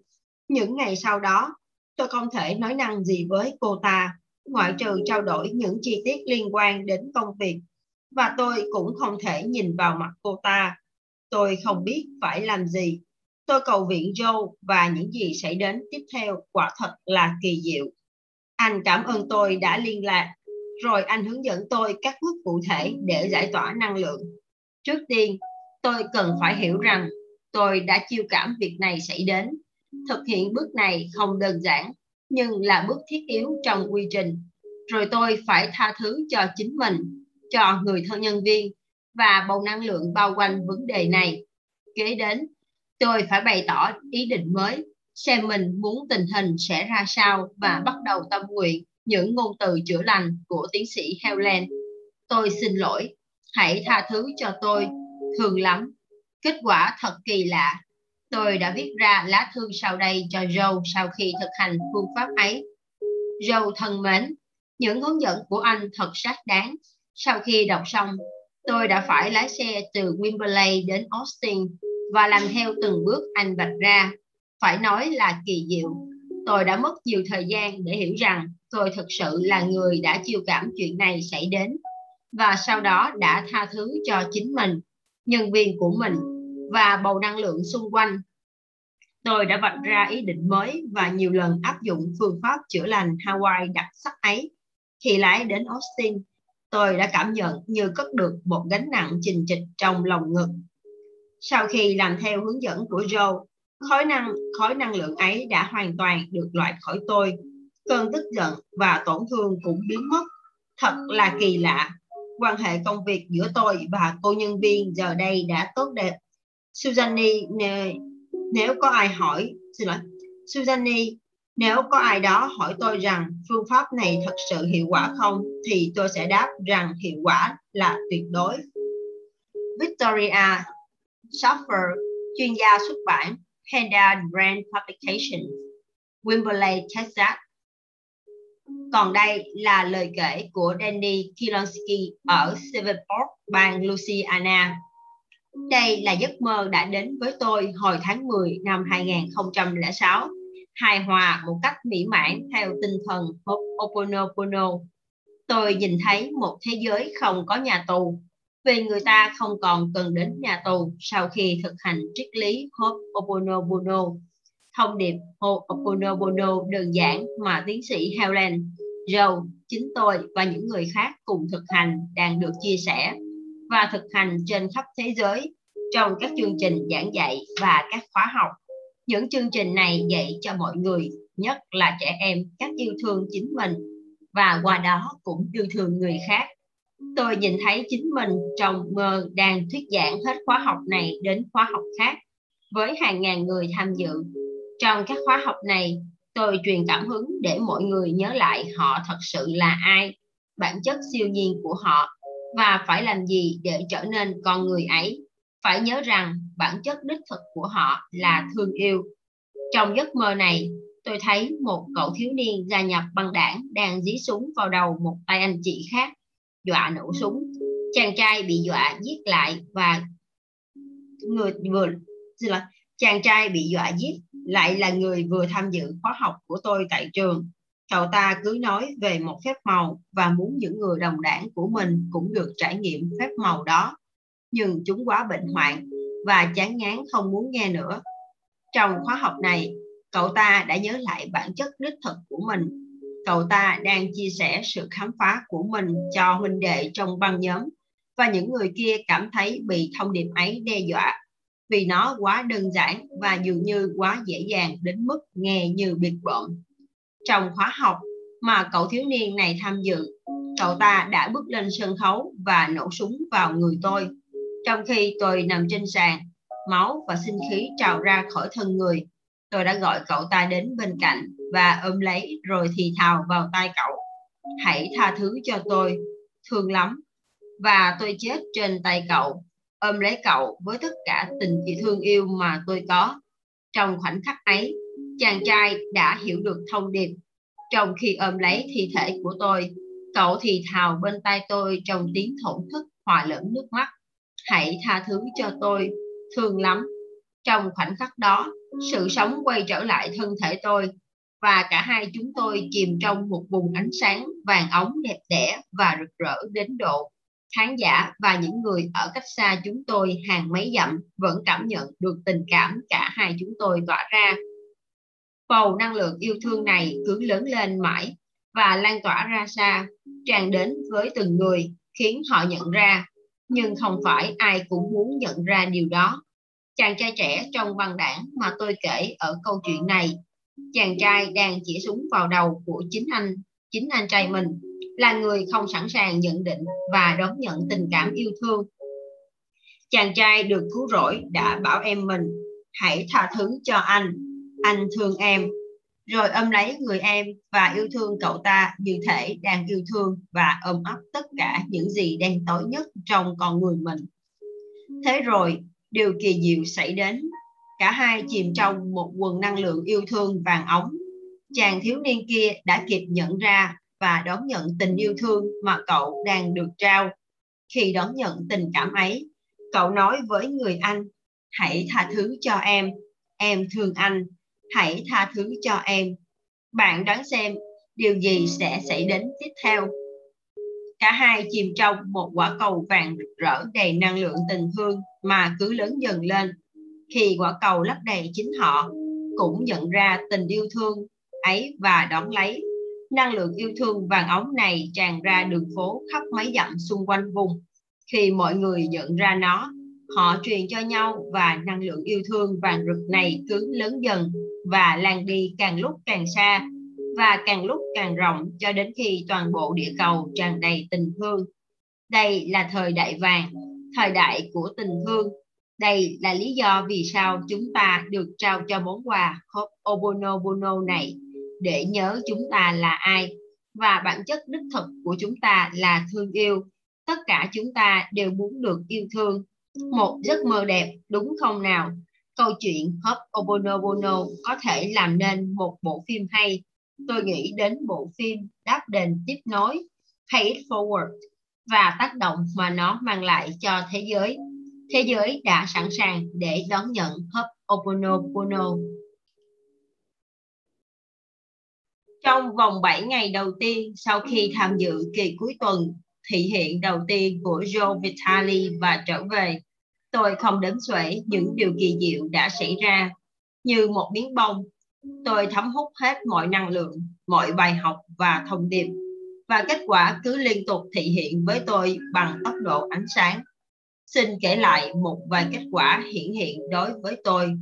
Những ngày sau đó, tôi không thể nói năng gì với cô ta, ngoại trừ trao đổi những chi tiết liên quan đến công việc. Và tôi cũng không thể nhìn vào mặt cô ta. Tôi không biết phải làm gì. Tôi cầu viện Joe và những gì xảy đến tiếp theo quả thật là kỳ diệu. Anh cảm ơn tôi đã liên lạc, rồi anh hướng dẫn tôi các bước cụ thể để giải tỏa năng lượng. Trước tiên, tôi cần phải hiểu rằng tôi đã chiêu cảm việc này xảy đến Thực hiện bước này không đơn giản, nhưng là bước thiết yếu trong quy trình. Rồi tôi phải tha thứ cho chính mình, cho người thân nhân viên và bầu năng lượng bao quanh vấn đề này. Kế đến, tôi phải bày tỏ ý định mới, xem mình muốn tình hình sẽ ra sao và bắt đầu tâm nguyện những ngôn từ chữa lành của tiến sĩ Helen. Tôi xin lỗi, hãy tha thứ cho tôi, thường lắm. Kết quả thật kỳ lạ, Tôi đã viết ra lá thư sau đây cho Joe sau khi thực hành phương pháp ấy. Joe thân mến, những hướng dẫn của anh thật xác đáng. Sau khi đọc xong, tôi đã phải lái xe từ Wimberley đến Austin và làm theo từng bước anh vạch ra. Phải nói là kỳ diệu. Tôi đã mất nhiều thời gian để hiểu rằng tôi thực sự là người đã chiêu cảm chuyện này xảy đến và sau đó đã tha thứ cho chính mình, nhân viên của mình và bầu năng lượng xung quanh. Tôi đã vạch ra ý định mới và nhiều lần áp dụng phương pháp chữa lành Hawaii đặc sắc ấy. Khi lái đến Austin, tôi đã cảm nhận như cất được một gánh nặng trình trịch trong lòng ngực. Sau khi làm theo hướng dẫn của Joe, khối năng khối năng lượng ấy đã hoàn toàn được loại khỏi tôi. Cơn tức giận và tổn thương cũng biến mất. Thật là kỳ lạ. Quan hệ công việc giữa tôi và cô nhân viên giờ đây đã tốt đẹp. Suzanne nếu có ai hỏi xin lỗi Suzanne nếu có ai đó hỏi tôi rằng phương pháp này thật sự hiệu quả không thì tôi sẽ đáp rằng hiệu quả là tuyệt đối. Victoria Schaffer chuyên gia xuất bản Panda Brand Publications Wimberley, Texas. Còn đây là lời kể của Danny Kilonsky ở Silverport, bang Louisiana. Đây là giấc mơ đã đến với tôi hồi tháng 10 năm 2006, hài hòa một cách mỹ mãn theo tinh thần Ho'oponopono. Tôi nhìn thấy một thế giới không có nhà tù, vì người ta không còn cần đến nhà tù sau khi thực hành triết lý Ho'oponopono. thông điệp Ho'oponopono đơn giản mà tiến sĩ Helen Joe, chính tôi và những người khác cùng thực hành đang được chia sẻ và thực hành trên khắp thế giới trong các chương trình giảng dạy và các khóa học. Những chương trình này dạy cho mọi người, nhất là trẻ em, cách yêu thương chính mình và qua đó cũng yêu thương người khác. Tôi nhìn thấy chính mình trong mơ đang thuyết giảng hết khóa học này đến khóa học khác với hàng ngàn người tham dự. Trong các khóa học này, tôi truyền cảm hứng để mọi người nhớ lại họ thật sự là ai, bản chất siêu nhiên của họ và phải làm gì để trở nên con người ấy. Phải nhớ rằng bản chất đích thực của họ là thương yêu. Trong giấc mơ này, tôi thấy một cậu thiếu niên gia nhập băng đảng đang dí súng vào đầu một tay anh chị khác, dọa nổ súng. Chàng trai bị dọa giết lại và người vừa xin lỗi, chàng trai bị dọa giết lại là người vừa tham dự khóa học của tôi tại trường. Cậu ta cứ nói về một phép màu và muốn những người đồng đảng của mình cũng được trải nghiệm phép màu đó. Nhưng chúng quá bệnh hoạn và chán ngán không muốn nghe nữa. Trong khóa học này, cậu ta đã nhớ lại bản chất đích thực của mình. Cậu ta đang chia sẻ sự khám phá của mình cho huynh đệ trong băng nhóm và những người kia cảm thấy bị thông điệp ấy đe dọa vì nó quá đơn giản và dường như quá dễ dàng đến mức nghe như biệt bợm. Trong khóa học mà cậu thiếu niên này tham dự, cậu ta đã bước lên sân khấu và nổ súng vào người tôi. Trong khi tôi nằm trên sàn, máu và sinh khí trào ra khỏi thân người, tôi đã gọi cậu ta đến bên cạnh và ôm lấy rồi thì thào vào tai cậu. Hãy tha thứ cho tôi, thương lắm. Và tôi chết trên tay cậu ôm lấy cậu với tất cả tình thương yêu mà tôi có. Trong khoảnh khắc ấy, chàng trai đã hiểu được thông điệp. Trong khi ôm lấy thi thể của tôi, cậu thì thào bên tai tôi trong tiếng thổn thức hòa lẫn nước mắt. Hãy tha thứ cho tôi, thương lắm. Trong khoảnh khắc đó, sự sống quay trở lại thân thể tôi và cả hai chúng tôi chìm trong một vùng ánh sáng vàng ống đẹp đẽ và rực rỡ đến độ khán giả và những người ở cách xa chúng tôi hàng mấy dặm vẫn cảm nhận được tình cảm cả hai chúng tôi tỏa ra. Bầu năng lượng yêu thương này cứ lớn lên mãi và lan tỏa ra xa, tràn đến với từng người, khiến họ nhận ra, nhưng không phải ai cũng muốn nhận ra điều đó. Chàng trai trẻ trong băng đảng mà tôi kể ở câu chuyện này, chàng trai đang chỉ súng vào đầu của chính anh, chính anh trai mình là người không sẵn sàng nhận định và đón nhận tình cảm yêu thương. Chàng trai được cứu rỗi đã bảo em mình, hãy tha thứ cho anh, anh thương em. Rồi ôm lấy người em và yêu thương cậu ta như thể đang yêu thương và ôm ấp tất cả những gì đen tối nhất trong con người mình. Thế rồi, điều kỳ diệu xảy đến. Cả hai chìm trong một quần năng lượng yêu thương vàng ống. Chàng thiếu niên kia đã kịp nhận ra và đón nhận tình yêu thương mà cậu đang được trao. Khi đón nhận tình cảm ấy, cậu nói với người anh, hãy tha thứ cho em, em thương anh, hãy tha thứ cho em. Bạn đoán xem điều gì sẽ xảy đến tiếp theo. Cả hai chìm trong một quả cầu vàng rực rỡ đầy năng lượng tình thương mà cứ lớn dần lên. Khi quả cầu lấp đầy chính họ, cũng nhận ra tình yêu thương ấy và đón lấy năng lượng yêu thương vàng ống này tràn ra đường phố khắp mấy dặm xung quanh vùng. Khi mọi người nhận ra nó, họ truyền cho nhau và năng lượng yêu thương vàng rực này cứ lớn dần và lan đi càng lúc càng xa và càng lúc càng rộng cho đến khi toàn bộ địa cầu tràn đầy tình thương. Đây là thời đại vàng, thời đại của tình thương. Đây là lý do vì sao chúng ta được trao cho món quà hộp Obonobono này để nhớ chúng ta là ai và bản chất đích thực của chúng ta là thương yêu. Tất cả chúng ta đều muốn được yêu thương. Một giấc mơ đẹp đúng không nào? Câu chuyện hấp Obonobono có thể làm nên một bộ phim hay. Tôi nghĩ đến bộ phim Đáp đền tiếp nối, Pay It Forward và tác động mà nó mang lại cho thế giới. Thế giới đã sẵn sàng để đón nhận hấp Obonobono Trong vòng 7 ngày đầu tiên sau khi tham dự kỳ cuối tuần thị hiện đầu tiên của Joe Vitale và trở về, tôi không đếm xuể những điều kỳ diệu đã xảy ra. như một miếng bông. Tôi thấm hút hết mọi năng lượng, mọi bài học và thông điệp và kết quả cứ liên tục thị hiện với tôi bằng tốc độ ánh sáng. Xin kể lại một vài kết quả hiển hiện đối với tôi.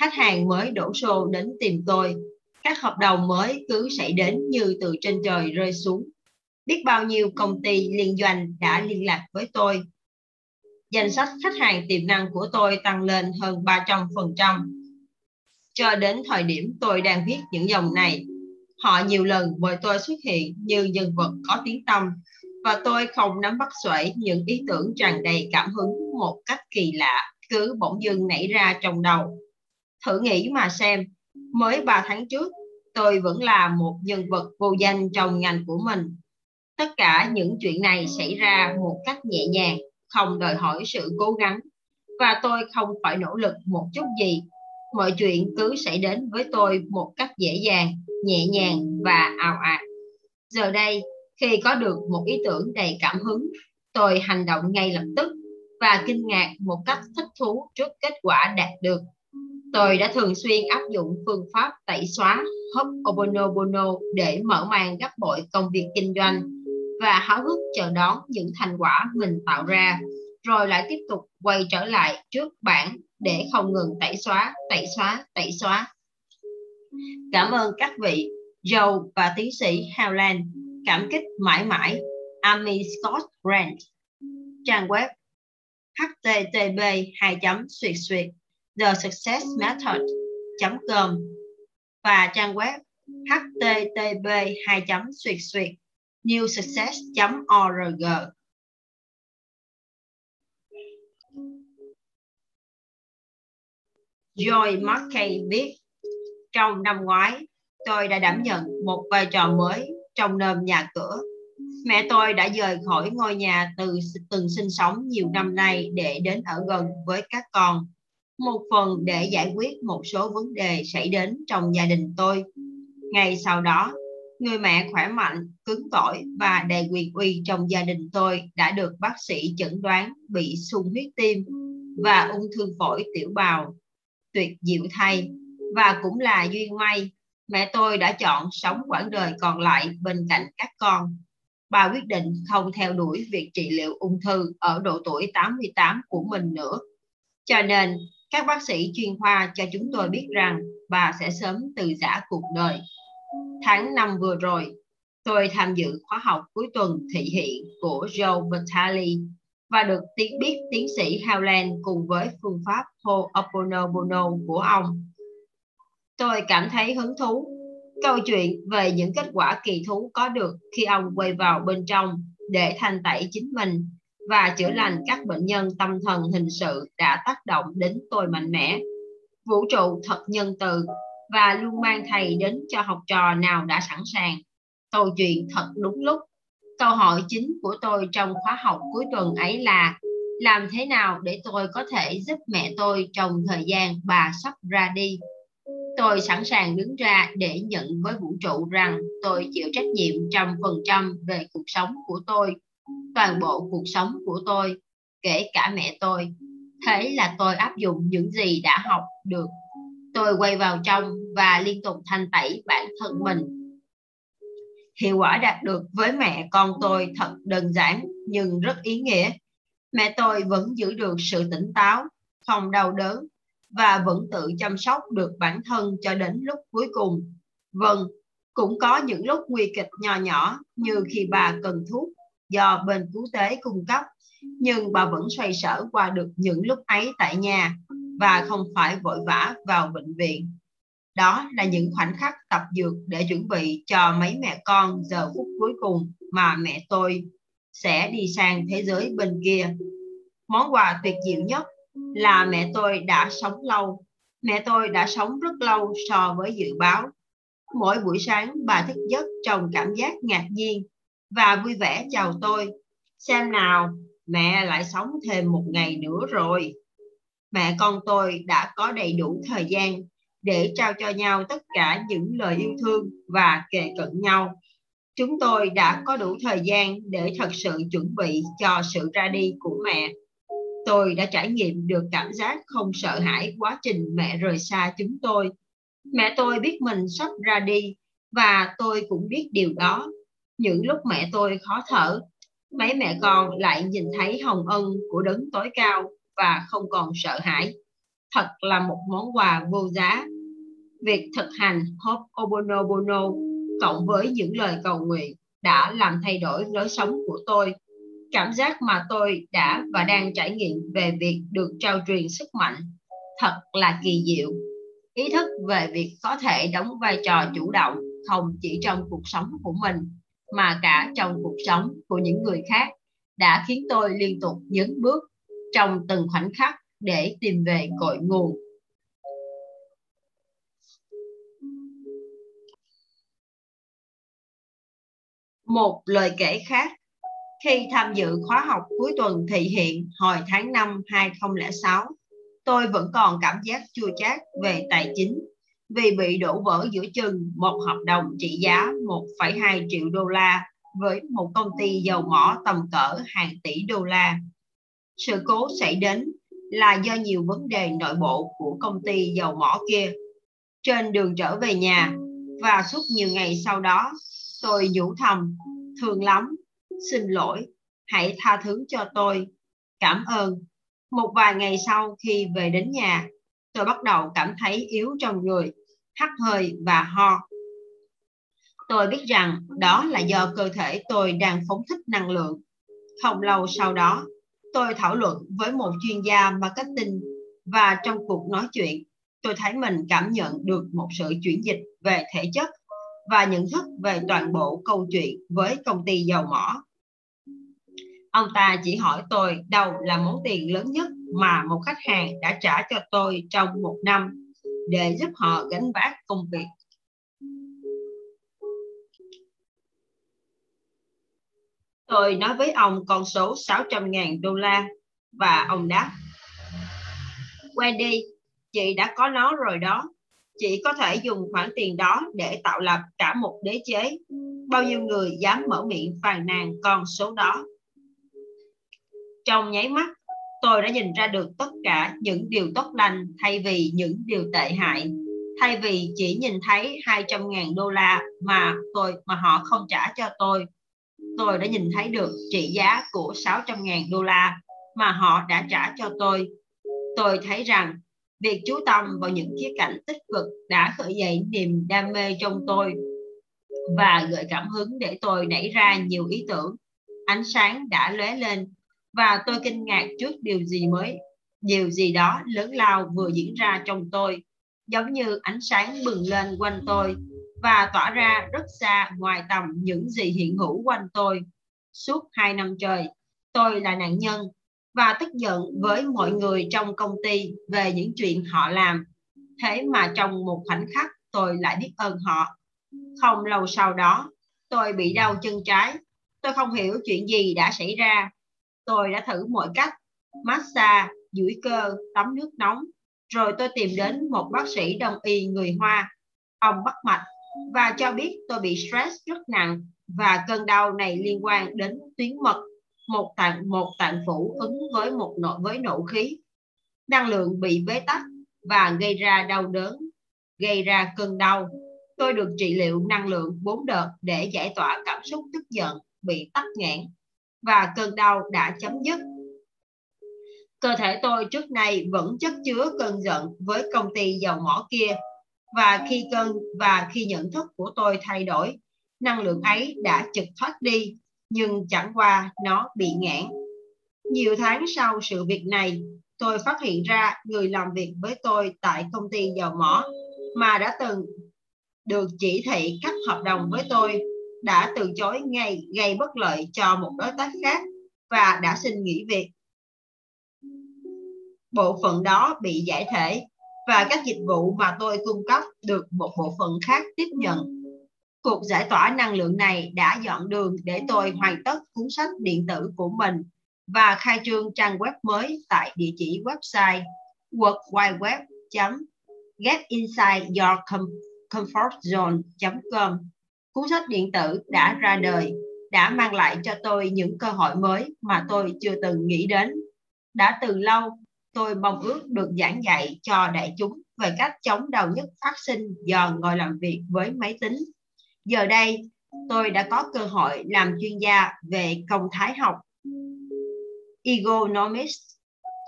Khách hàng mới đổ xô đến tìm tôi. Các hợp đồng mới cứ xảy đến như từ trên trời rơi xuống. Biết bao nhiêu công ty liên doanh đã liên lạc với tôi. Danh sách khách hàng tiềm năng của tôi tăng lên hơn 300%. Cho đến thời điểm tôi đang viết những dòng này, Họ nhiều lần mời tôi xuất hiện như nhân vật có tiếng tâm và tôi không nắm bắt xuể những ý tưởng tràn đầy cảm hứng một cách kỳ lạ cứ bỗng dưng nảy ra trong đầu. Thử nghĩ mà xem, mới 3 tháng trước tôi vẫn là một nhân vật vô danh trong ngành của mình. Tất cả những chuyện này xảy ra một cách nhẹ nhàng, không đòi hỏi sự cố gắng và tôi không phải nỗ lực một chút gì. Mọi chuyện cứ xảy đến với tôi một cách dễ dàng nhẹ nhàng và ào ạt. Giờ đây, khi có được một ý tưởng đầy cảm hứng, tôi hành động ngay lập tức và kinh ngạc một cách thích thú trước kết quả đạt được. Tôi đã thường xuyên áp dụng phương pháp tẩy xóa Ho'oponopono để mở mang gấp bội công việc kinh doanh và háo hức chờ đón những thành quả mình tạo ra, rồi lại tiếp tục quay trở lại trước bảng để không ngừng tẩy xóa, tẩy xóa, tẩy xóa Cảm ơn các vị Joe và tiến sĩ Howland. Cảm kích mãi mãi. Amy Scott Grant. Trang web http 2 xuyệt xuyệt the success method com và trang web http 2 xuyệt xuyệt newsuccess org Joy Markey biết trong năm ngoái, tôi đã đảm nhận một vai trò mới trong nơm nhà cửa. Mẹ tôi đã rời khỏi ngôi nhà từ từng sinh sống nhiều năm nay để đến ở gần với các con. Một phần để giải quyết một số vấn đề xảy đến trong gia đình tôi. Ngày sau đó, người mẹ khỏe mạnh, cứng cỏi và đầy quyền uy trong gia đình tôi đã được bác sĩ chẩn đoán bị sung huyết tim và ung thư phổi tiểu bào. Tuyệt diệu thay, và cũng là duyên may mẹ tôi đã chọn sống quãng đời còn lại bên cạnh các con. Bà quyết định không theo đuổi việc trị liệu ung thư ở độ tuổi 88 của mình nữa. Cho nên, các bác sĩ chuyên khoa cho chúng tôi biết rằng bà sẽ sớm từ giã cuộc đời. Tháng 5 vừa rồi, tôi tham dự khóa học cuối tuần thị hiện của Joe Vitale và được tiếng biết tiến sĩ Howland cùng với phương pháp Ho'oponopono của ông Tôi cảm thấy hứng thú. Câu chuyện về những kết quả kỳ thú có được khi ông quay vào bên trong để thanh tẩy chính mình và chữa lành các bệnh nhân tâm thần hình sự đã tác động đến tôi mạnh mẽ. Vũ trụ thật nhân từ và luôn mang thầy đến cho học trò nào đã sẵn sàng. Câu chuyện thật đúng lúc. Câu hỏi chính của tôi trong khóa học cuối tuần ấy là, làm thế nào để tôi có thể giúp mẹ tôi trong thời gian bà sắp ra đi tôi sẵn sàng đứng ra để nhận với vũ trụ rằng tôi chịu trách nhiệm trăm phần trăm về cuộc sống của tôi, toàn bộ cuộc sống của tôi, kể cả mẹ tôi thế là tôi áp dụng những gì đã học được tôi quay vào trong và liên tục thanh tẩy bản thân mình. Hiệu quả đạt được với mẹ con tôi thật đơn giản nhưng rất ý nghĩa. Mẹ tôi vẫn giữ được sự tỉnh táo không đau đớn và vẫn tự chăm sóc được bản thân cho đến lúc cuối cùng. Vâng, cũng có những lúc nguy kịch nhỏ nhỏ như khi bà cần thuốc do bên cứu tế cung cấp, nhưng bà vẫn xoay sở qua được những lúc ấy tại nhà và không phải vội vã vào bệnh viện. Đó là những khoảnh khắc tập dược để chuẩn bị cho mấy mẹ con giờ phút cuối cùng mà mẹ tôi sẽ đi sang thế giới bên kia. Món quà tuyệt diệu nhất là mẹ tôi đã sống lâu. Mẹ tôi đã sống rất lâu so với dự báo. Mỗi buổi sáng bà thức giấc trong cảm giác ngạc nhiên và vui vẻ chào tôi. Xem nào, mẹ lại sống thêm một ngày nữa rồi. Mẹ con tôi đã có đầy đủ thời gian để trao cho nhau tất cả những lời yêu thương và kề cận nhau. Chúng tôi đã có đủ thời gian để thật sự chuẩn bị cho sự ra đi của mẹ tôi đã trải nghiệm được cảm giác không sợ hãi quá trình mẹ rời xa chúng tôi. Mẹ tôi biết mình sắp ra đi và tôi cũng biết điều đó. Những lúc mẹ tôi khó thở, mấy mẹ con lại nhìn thấy hồng ân của đấng tối cao và không còn sợ hãi. Thật là một món quà vô giá. Việc thực hành Hope Obonobono cộng với những lời cầu nguyện đã làm thay đổi lối sống của tôi cảm giác mà tôi đã và đang trải nghiệm về việc được trao truyền sức mạnh thật là kỳ diệu ý thức về việc có thể đóng vai trò chủ động không chỉ trong cuộc sống của mình, mà cả trong cuộc sống của những người khác đã khiến tôi liên tục nhấn bước trong từng khoảnh khắc để tìm về cội nguồn một lời kể khác khi tham dự khóa học cuối tuần thị hiện hồi tháng 5 2006, tôi vẫn còn cảm giác chua chát về tài chính vì bị đổ vỡ giữa chừng một hợp đồng trị giá 1,2 triệu đô la với một công ty dầu mỏ tầm cỡ hàng tỷ đô la. Sự cố xảy đến là do nhiều vấn đề nội bộ của công ty dầu mỏ kia. Trên đường trở về nhà và suốt nhiều ngày sau đó, tôi nhủ thầm, thương lắm, xin lỗi, hãy tha thứ cho tôi, cảm ơn. Một vài ngày sau khi về đến nhà, tôi bắt đầu cảm thấy yếu trong người, hắt hơi và ho. Tôi biết rằng đó là do cơ thể tôi đang phóng thích năng lượng. Không lâu sau đó, tôi thảo luận với một chuyên gia marketing và trong cuộc nói chuyện, tôi thấy mình cảm nhận được một sự chuyển dịch về thể chất và nhận thức về toàn bộ câu chuyện với công ty dầu mỏ Ông ta chỉ hỏi tôi đâu là món tiền lớn nhất mà một khách hàng đã trả cho tôi trong một năm để giúp họ gánh vác công việc. Tôi nói với ông con số 600.000 đô la và ông đáp Wendy, chị đã có nó rồi đó. Chị có thể dùng khoản tiền đó để tạo lập cả một đế chế. Bao nhiêu người dám mở miệng phàn nàn con số đó trong nháy mắt, tôi đã nhìn ra được tất cả những điều tốt lành thay vì những điều tệ hại. Thay vì chỉ nhìn thấy 200.000 đô la mà tôi mà họ không trả cho tôi, tôi đã nhìn thấy được trị giá của 600.000 đô la mà họ đã trả cho tôi. Tôi thấy rằng, việc chú tâm vào những khía cạnh tích cực đã khởi dậy niềm đam mê trong tôi và gợi cảm hứng để tôi nảy ra nhiều ý tưởng. Ánh sáng đã lóe lên và tôi kinh ngạc trước điều gì mới điều gì đó lớn lao vừa diễn ra trong tôi, giống như ánh sáng bừng lên quanh tôi và tỏa ra rất xa ngoài tầm những gì hiện hữu quanh tôi. Suốt hai năm trời, tôi là nạn nhân và tức giận với mọi người trong công ty về những chuyện họ làm. Thế mà trong một khoảnh khắc tôi lại biết ơn họ. Không lâu sau đó, tôi bị đau chân trái. Tôi không hiểu chuyện gì đã xảy ra. Tôi đã thử mọi cách, massage, duỗi cơ, tắm nước nóng. Rồi tôi tìm đến một bác sĩ đông y người hoa. Ông bắt mạch và cho biết tôi bị stress rất nặng và cơn đau này liên quan đến tuyến mật. Một tạng một tạng phủ ứng với một nội với nổ khí. Năng lượng bị bế tắc và gây ra đau đớn, gây ra cơn đau. Tôi được trị liệu năng lượng bốn đợt để giải tỏa cảm xúc tức giận, bị tắc nghẽn và cơn đau đã chấm dứt. Cơ thể tôi trước nay vẫn chất chứa cơn giận với công ty dầu mỏ kia và khi cơn và khi nhận thức của tôi thay đổi, năng lượng ấy đã trực thoát đi nhưng chẳng qua nó bị nghẽn. Nhiều tháng sau sự việc này, tôi phát hiện ra người làm việc với tôi tại công ty dầu mỏ mà đã từng được chỉ thị cắt hợp đồng với tôi đã từ chối ngay gây bất lợi cho một đối tác khác và đã xin nghỉ việc. Bộ phận đó bị giải thể và các dịch vụ mà tôi cung cấp được một bộ phận khác tiếp nhận. Cuộc giải tỏa năng lượng này đã dọn đường để tôi hoàn tất cuốn sách điện tử của mình và khai trương trang web mới tại địa chỉ website worldwideweb.getinsideyourcomfortzone.com. Cuốn sách điện tử đã ra đời, đã mang lại cho tôi những cơ hội mới mà tôi chưa từng nghĩ đến. Đã từ lâu, tôi mong ước được giảng dạy cho đại chúng về cách chống đau nhức phát sinh do ngồi làm việc với máy tính. Giờ đây, tôi đã có cơ hội làm chuyên gia về công thái học Egonomics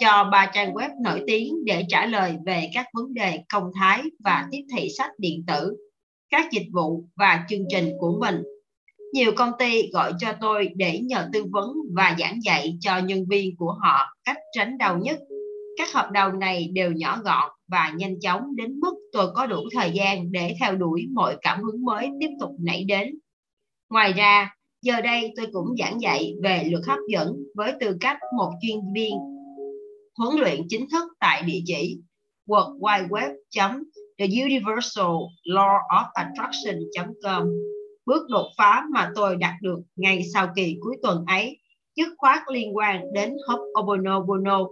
cho ba trang web nổi tiếng để trả lời về các vấn đề công thái và tiếp thị sách điện tử, các dịch vụ và chương trình của mình. Nhiều công ty gọi cho tôi để nhờ tư vấn và giảng dạy cho nhân viên của họ cách tránh đau nhất. Các hợp đồng này đều nhỏ gọn và nhanh chóng đến mức tôi có đủ thời gian để theo đuổi mọi cảm hứng mới tiếp tục nảy đến. Ngoài ra, giờ đây tôi cũng giảng dạy về luật hấp dẫn với tư cách một chuyên viên huấn luyện chính thức tại địa chỉ www.theuniversallawofattraction.com bước đột phá mà tôi đạt được ngay sau kỳ cuối tuần ấy dứt khoát liên quan đến Ho'oponopono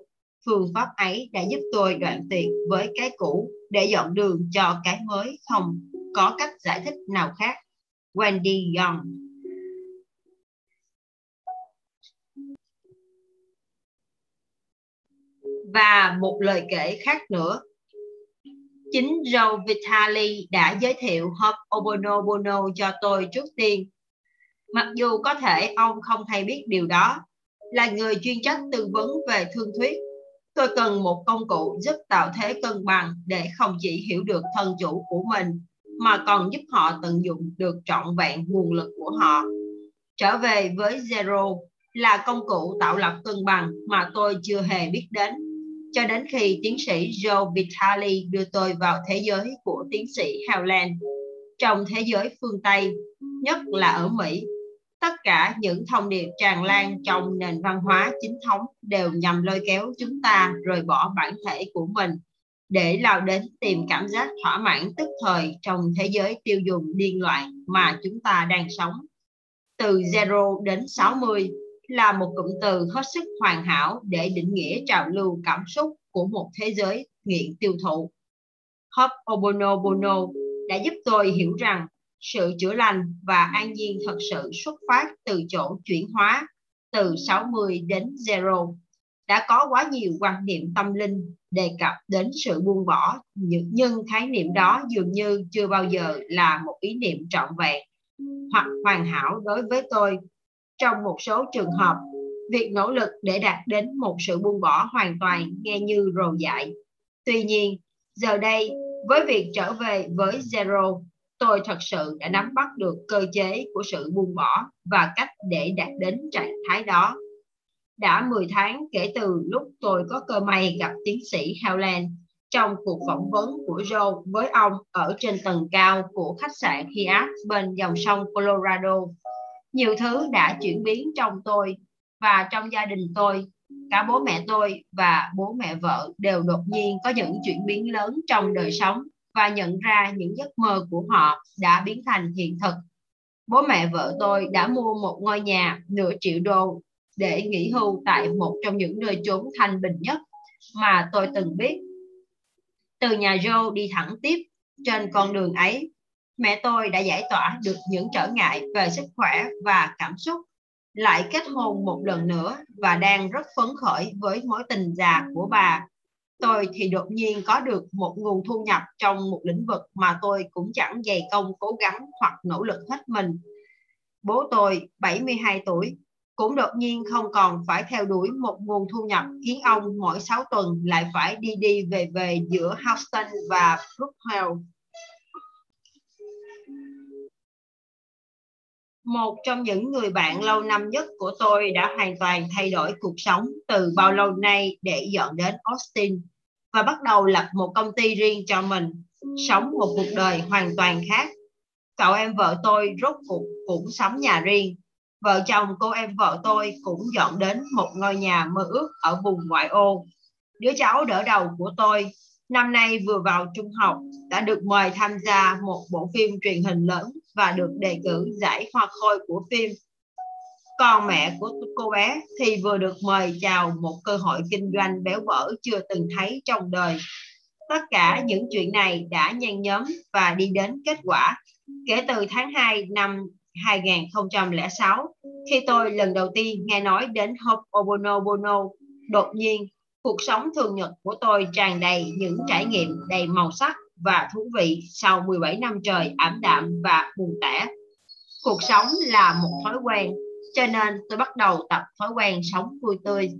phương pháp ấy đã giúp tôi đoạn tuyệt với cái cũ để dọn đường cho cái mới không có cách giải thích nào khác Wendy Young và một lời kể khác nữa. Chính Joe Vitali đã giới thiệu Ho'oponopono cho tôi trước tiên. Mặc dù có thể ông không hay biết điều đó, là người chuyên trách tư vấn về thương thuyết. Tôi cần một công cụ giúp tạo thế cân bằng để không chỉ hiểu được thân chủ của mình, mà còn giúp họ tận dụng được trọn vẹn nguồn lực của họ. Trở về với Zero là công cụ tạo lập cân bằng mà tôi chưa hề biết đến cho đến khi tiến sĩ Joe Vitale đưa tôi vào thế giới của tiến sĩ Howland. Trong thế giới phương Tây, nhất là ở Mỹ, tất cả những thông điệp tràn lan trong nền văn hóa chính thống đều nhằm lôi kéo chúng ta rời bỏ bản thể của mình để lao đến tìm cảm giác thỏa mãn tức thời trong thế giới tiêu dùng điên loạn mà chúng ta đang sống. Từ 0 đến 60, là một cụm từ hết sức hoàn hảo để định nghĩa trào lưu cảm xúc của một thế giới nghiện tiêu thụ. Ho'oponopono đã giúp tôi hiểu rằng sự chữa lành và an nhiên thật sự xuất phát từ chỗ chuyển hóa từ 60 đến 0. Đã có quá nhiều quan niệm tâm linh đề cập đến sự buông bỏ, nhưng khái niệm đó dường như chưa bao giờ là một ý niệm trọn vẹn hoặc hoàn hảo đối với tôi trong một số trường hợp, việc nỗ lực để đạt đến một sự buông bỏ hoàn toàn nghe như rồ dại. Tuy nhiên, giờ đây, với việc trở về với Zero, tôi thật sự đã nắm bắt được cơ chế của sự buông bỏ và cách để đạt đến trạng thái đó. Đã 10 tháng kể từ lúc tôi có cơ may gặp tiến sĩ Howland trong cuộc phỏng vấn của Joe với ông ở trên tầng cao của khách sạn Hyatt bên dòng sông Colorado. Nhiều thứ đã chuyển biến trong tôi và trong gia đình tôi. Cả bố mẹ tôi và bố mẹ vợ đều đột nhiên có những chuyển biến lớn trong đời sống và nhận ra những giấc mơ của họ đã biến thành hiện thực. Bố mẹ vợ tôi đã mua một ngôi nhà nửa triệu đô để nghỉ hưu tại một trong những nơi chốn thanh bình nhất mà tôi từng biết. Từ nhà Joe đi thẳng tiếp, trên con đường ấy, mẹ tôi đã giải tỏa được những trở ngại về sức khỏe và cảm xúc, lại kết hôn một lần nữa và đang rất phấn khởi với mối tình già của bà tôi thì đột nhiên có được một nguồn thu nhập trong một lĩnh vực mà tôi cũng chẳng dày công, cố gắng hoặc nỗ lực hết mình. Bố tôi 72 tuổi, cũng đột nhiên không còn phải theo đuổi một nguồn thu nhập, khiến ông mỗi 6 tuần lại phải đi đi về về giữa Houston và Brookhaven một trong những người bạn lâu năm nhất của tôi đã hoàn toàn thay đổi cuộc sống từ bao lâu nay để dọn đến Austin và bắt đầu lập một công ty riêng cho mình, sống một cuộc đời hoàn toàn khác. Cậu em vợ tôi rốt cuộc cũng sống nhà riêng. Vợ chồng cô em vợ tôi cũng dọn đến một ngôi nhà mơ ước ở vùng ngoại ô. Đứa cháu đỡ đầu của tôi năm nay vừa vào trung học đã được mời tham gia một bộ phim truyền hình lớn và được đề cử giải hoa khôi của phim. Còn mẹ của cô bé thì vừa được mời chào một cơ hội kinh doanh béo bở chưa từng thấy trong đời. Tất cả những chuyện này đã nhen nhóm và đi đến kết quả kể từ tháng 2 năm 2006 khi tôi lần đầu tiên nghe nói đến Ho'oponopono Đột nhiên, cuộc sống thường nhật của tôi tràn đầy những trải nghiệm đầy màu sắc và thú vị sau 17 năm trời ảm đạm và buồn tẻ. Cuộc sống là một thói quen, cho nên tôi bắt đầu tập thói quen sống vui tươi.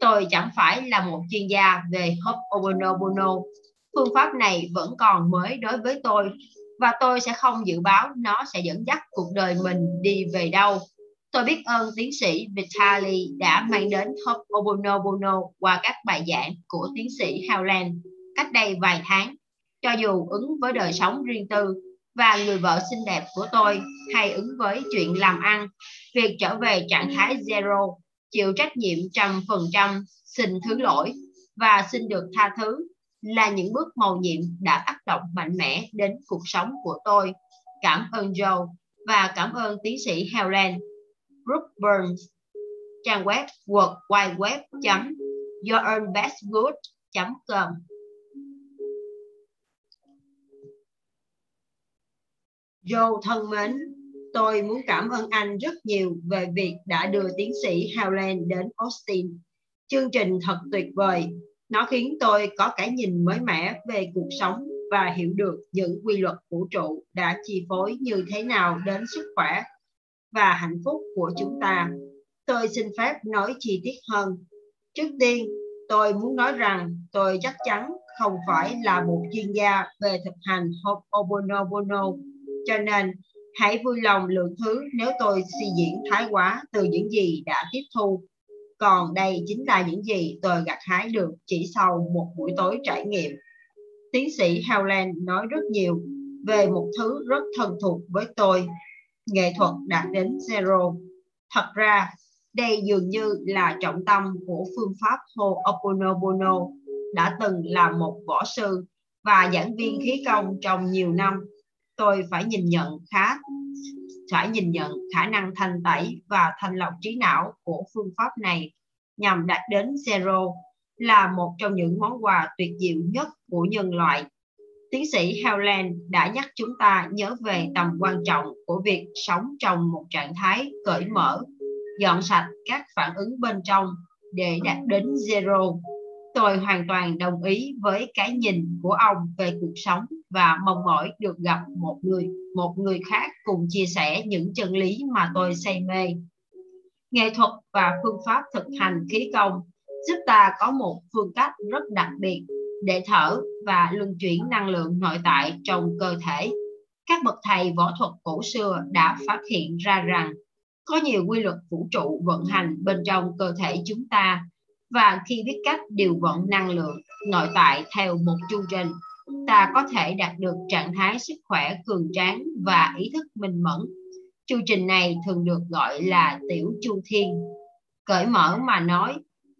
Tôi chẳng phải là một chuyên gia về Ho'oponopono. Phương pháp này vẫn còn mới đối với tôi và tôi sẽ không dự báo nó sẽ dẫn dắt cuộc đời mình đi về đâu. Tôi biết ơn tiến sĩ Vitali đã mang đến Ho'oponopono qua các bài giảng của tiến sĩ Howland cách đây vài tháng. Cho dù ứng với đời sống riêng tư và người vợ xinh đẹp của tôi hay ứng với chuyện làm ăn, việc trở về trạng thái zero, chịu trách nhiệm trăm phần trăm, xin thứ lỗi và xin được tha thứ là những bước màu nhiệm đã tác động mạnh mẽ đến cuộc sống của tôi. Cảm ơn Joe và cảm ơn tiến sĩ Helen Brooke Burns. Trang web worldwideweb.yourearnbestgood.com Joe thân mến, tôi muốn cảm ơn anh rất nhiều về việc đã đưa tiến sĩ Howland đến Austin. Chương trình thật tuyệt vời. Nó khiến tôi có cái nhìn mới mẻ về cuộc sống và hiểu được những quy luật vũ trụ đã chi phối như thế nào đến sức khỏe và hạnh phúc của chúng ta. Tôi xin phép nói chi tiết hơn. Trước tiên, tôi muốn nói rằng tôi chắc chắn không phải là một chuyên gia về thực hành Ho'oponopono cho nên hãy vui lòng lượng thứ nếu tôi suy diễn thái quá từ những gì đã tiếp thu. Còn đây chính là những gì tôi gặt hái được chỉ sau một buổi tối trải nghiệm. Tiến sĩ Howland nói rất nhiều về một thứ rất thân thuộc với tôi, nghệ thuật đạt đến zero. Thật ra, đây dường như là trọng tâm của phương pháp Ho'oponopono đã từng là một võ sư và giảng viên khí công trong nhiều năm tôi phải nhìn nhận khá phải nhìn nhận khả năng thanh tẩy và thanh lọc trí não của phương pháp này nhằm đạt đến zero là một trong những món quà tuyệt diệu nhất của nhân loại. Tiến sĩ Howland đã nhắc chúng ta nhớ về tầm quan trọng của việc sống trong một trạng thái cởi mở, dọn sạch các phản ứng bên trong để đạt đến zero. Tôi hoàn toàn đồng ý với cái nhìn của ông về cuộc sống và mong mỏi được gặp một người một người khác cùng chia sẻ những chân lý mà tôi say mê. Nghệ thuật và phương pháp thực hành khí công giúp ta có một phương cách rất đặc biệt để thở và luân chuyển năng lượng nội tại trong cơ thể. Các bậc thầy võ thuật cổ xưa đã phát hiện ra rằng có nhiều quy luật vũ trụ vận hành bên trong cơ thể chúng ta và khi biết cách điều vận năng lượng nội tại theo một chu trình ta có thể đạt được trạng thái sức khỏe cường tráng và ý thức minh mẫn. Chu trình này thường được gọi là tiểu chu thiên. Cởi mở mà nói,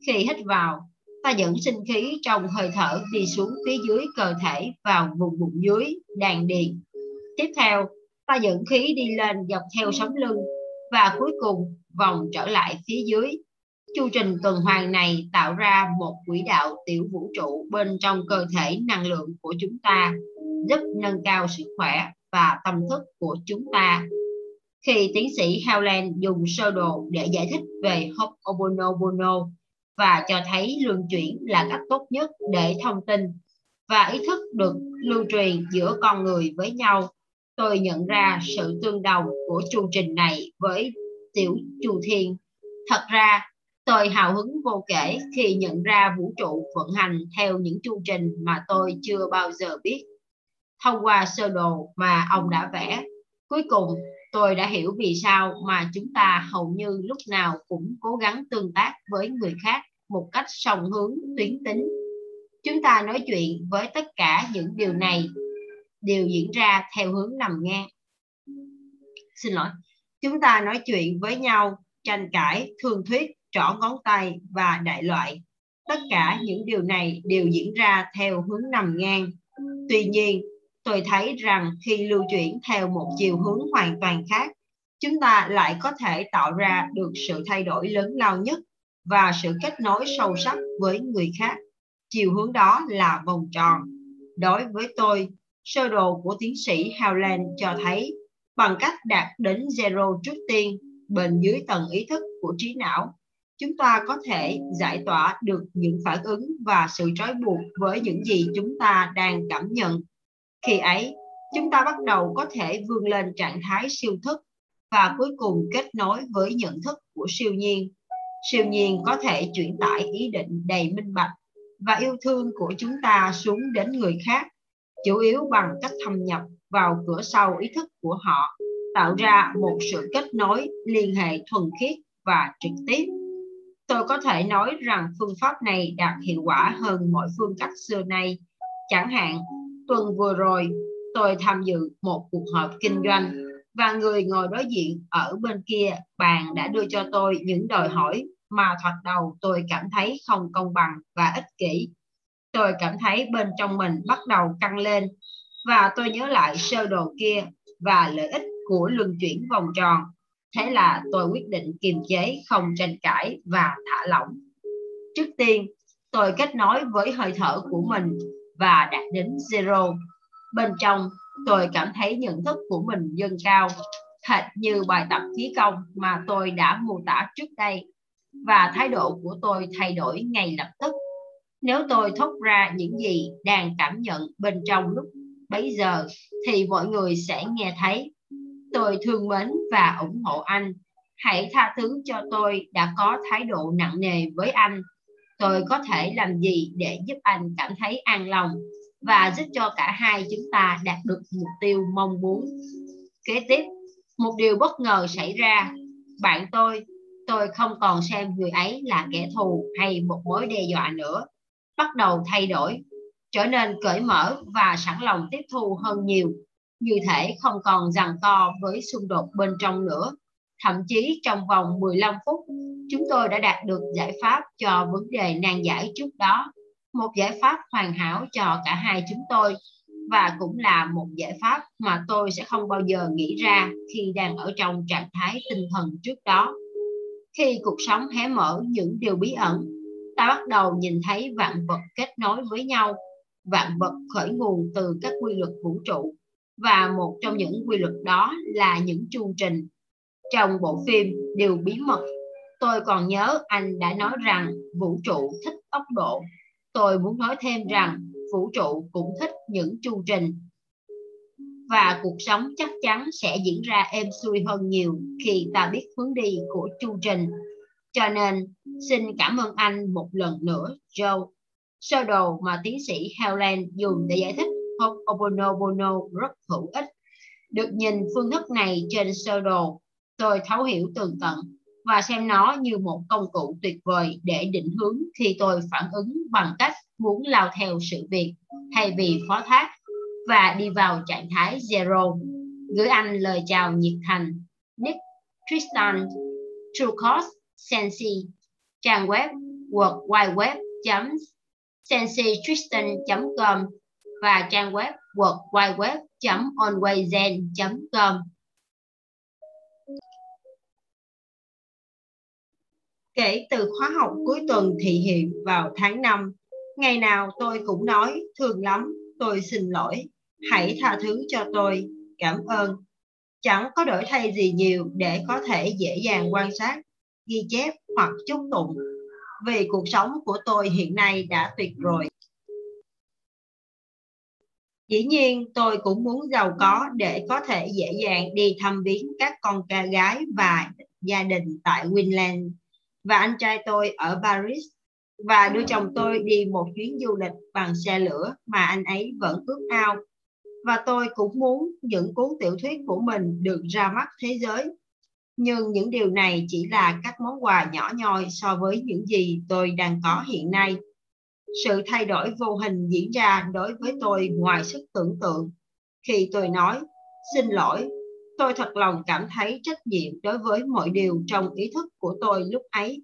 khi hít vào, ta dẫn sinh khí trong hơi thở đi xuống phía dưới cơ thể vào vùng bụng dưới, đàn điền. Tiếp theo, ta dẫn khí đi lên dọc theo sống lưng và cuối cùng vòng trở lại phía dưới Chu trình tuần hoàn này tạo ra một quỹ đạo tiểu vũ trụ bên trong cơ thể năng lượng của chúng ta, giúp nâng cao sức khỏe và tâm thức của chúng ta. Khi tiến sĩ Howland dùng sơ đồ để giải thích về Ho'oponopono và cho thấy luân chuyển là cách tốt nhất để thông tin và ý thức được lưu truyền giữa con người với nhau, tôi nhận ra sự tương đồng của chu trình này với tiểu chu thiên. Thật ra, Tôi hào hứng vô kể khi nhận ra vũ trụ vận hành theo những chu trình mà tôi chưa bao giờ biết. Thông qua sơ đồ mà ông đã vẽ, cuối cùng tôi đã hiểu vì sao mà chúng ta hầu như lúc nào cũng cố gắng tương tác với người khác một cách song hướng tuyến tính. Chúng ta nói chuyện với tất cả những điều này đều diễn ra theo hướng nằm ngang. Xin lỗi. Chúng ta nói chuyện với nhau, tranh cãi, thương thuyết trỏ ngón tay và đại loại. Tất cả những điều này đều diễn ra theo hướng nằm ngang. Tuy nhiên, tôi thấy rằng khi lưu chuyển theo một chiều hướng hoàn toàn khác, chúng ta lại có thể tạo ra được sự thay đổi lớn lao nhất và sự kết nối sâu sắc với người khác. Chiều hướng đó là vòng tròn. Đối với tôi, sơ đồ của tiến sĩ Howland cho thấy bằng cách đạt đến zero trước tiên, bên dưới tầng ý thức của trí não, chúng ta có thể giải tỏa được những phản ứng và sự trói buộc với những gì chúng ta đang cảm nhận. Khi ấy, chúng ta bắt đầu có thể vươn lên trạng thái siêu thức và cuối cùng kết nối với nhận thức của siêu nhiên. Siêu nhiên có thể chuyển tải ý định đầy minh bạch và yêu thương của chúng ta xuống đến người khác, chủ yếu bằng cách thâm nhập vào cửa sau ý thức của họ, tạo ra một sự kết nối liên hệ thuần khiết và trực tiếp. Tôi có thể nói rằng phương pháp này đạt hiệu quả hơn mọi phương cách xưa nay. Chẳng hạn, tuần vừa rồi, tôi tham dự một cuộc họp kinh doanh và người ngồi đối diện ở bên kia bàn đã đưa cho tôi những đòi hỏi mà thoạt đầu tôi cảm thấy không công bằng và ích kỷ. Tôi cảm thấy bên trong mình bắt đầu căng lên và tôi nhớ lại sơ đồ kia và lợi ích của luân chuyển vòng tròn. Thế là tôi quyết định kiềm chế, không tranh cãi và thả lỏng. Trước tiên, tôi kết nối với hơi thở của mình và đạt đến zero. Bên trong, tôi cảm thấy nhận thức của mình dâng cao, hệt như bài tập khí công mà tôi đã mô tả trước đây và thái độ của tôi thay đổi ngay lập tức. Nếu tôi thốt ra những gì đang cảm nhận bên trong lúc bấy giờ thì mọi người sẽ nghe thấy. Tôi thương mến và ủng hộ anh. Hãy tha thứ cho tôi đã có thái độ nặng nề với anh. Tôi có thể làm gì để giúp anh cảm thấy an lòng và giúp cho cả hai chúng ta đạt được mục tiêu mong muốn. Kế tiếp, một điều bất ngờ xảy ra. Bạn tôi tôi không còn xem người ấy là kẻ thù hay một mối đe dọa nữa bắt đầu thay đổi trở nên cởi mở và sẵn lòng tiếp thu hơn nhiều như thể không còn giằng co với xung đột bên trong nữa. Thậm chí trong vòng 15 phút chúng tôi đã đạt được giải pháp cho vấn đề nan giải trước đó. Một giải pháp hoàn hảo cho cả hai chúng tôi. Và cũng là một giải pháp mà tôi sẽ không bao giờ nghĩ ra khi đang ở trong trạng thái tinh thần trước đó. Khi cuộc sống hé mở những điều bí ẩn, ta bắt đầu nhìn thấy vạn vật kết nối với nhau. Vạn vật khởi nguồn từ các quy luật vũ trụ và một trong những quy luật đó là những chu trình. Trong bộ phim đều bí mật, tôi còn nhớ anh đã nói rằng vũ trụ thích tốc độ. Tôi muốn nói thêm rằng vũ trụ cũng thích những chu trình và cuộc sống chắc chắn sẽ diễn ra êm xuôi hơn nhiều khi ta biết hướng đi của chu trình. Cho nên, xin cảm ơn anh một lần nữa, Joe. Sơ đồ mà tiến sĩ Helen dùng để giải thích Ho'oponopono oh, rất hữu ích. Được nhìn phương thức này trên sơ đồ, tôi thấu hiểu tường tận và xem nó như một công cụ tuyệt vời để định hướng khi tôi phản ứng bằng cách muốn lao theo sự việc thay vì phó thác và đi vào trạng thái zero. Gửi anh lời chào nhiệt thành. Nick Tristan trucos Sensi trang web world wide web sensitristan.com và trang web quyethoaiweb.onwayzen.com Kể từ khóa học cuối tuần thị hiện vào tháng 5, ngày nào tôi cũng nói thương lắm, tôi xin lỗi, hãy tha thứ cho tôi, cảm ơn. Chẳng có đổi thay gì nhiều để có thể dễ dàng quan sát, ghi chép hoặc chúc tụng, vì cuộc sống của tôi hiện nay đã tuyệt rồi. Dĩ nhiên, tôi cũng muốn giàu có để có thể dễ dàng đi thăm viếng các con ca gái và gia đình tại Queensland và anh trai tôi ở Paris và đưa chồng tôi đi một chuyến du lịch bằng xe lửa mà anh ấy vẫn ước ao và tôi cũng muốn những cuốn tiểu thuyết của mình được ra mắt thế giới. Nhưng những điều này chỉ là các món quà nhỏ nhoi so với những gì tôi đang có hiện nay. Sự thay đổi vô hình diễn ra đối với tôi ngoài sức tưởng tượng. Khi tôi nói, xin lỗi, tôi thật lòng cảm thấy trách nhiệm đối với mọi điều trong ý thức của tôi lúc ấy.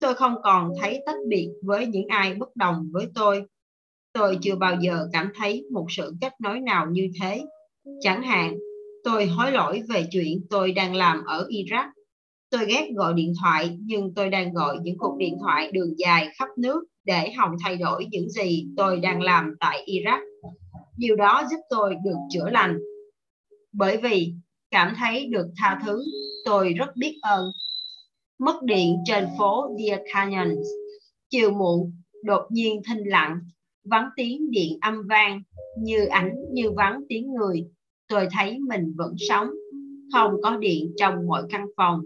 Tôi không còn thấy tách biệt với những ai bất đồng với tôi tôi chưa bao giờ cảm thấy một sự kết nối nào như thế. Chẳng hạn, tôi hối lỗi về chuyện tôi đang làm ở Iraq. Tôi ghét gọi điện thoại nhưng tôi đang gọi những cuộc điện thoại đường dài khắp nước để hòng thay đổi những gì tôi đang làm tại Iraq. Điều đó giúp tôi được chữa lành. Bởi vì cảm thấy được tha thứ, tôi rất biết ơn. mất điện trên phố Deer Canyon. Chiều muộn, đột nhiên thinh lặng, vắng tiếng điện âm vang, như ảnh như vắng tiếng người. Tôi thấy mình vẫn sống, không có điện trong mọi căn phòng,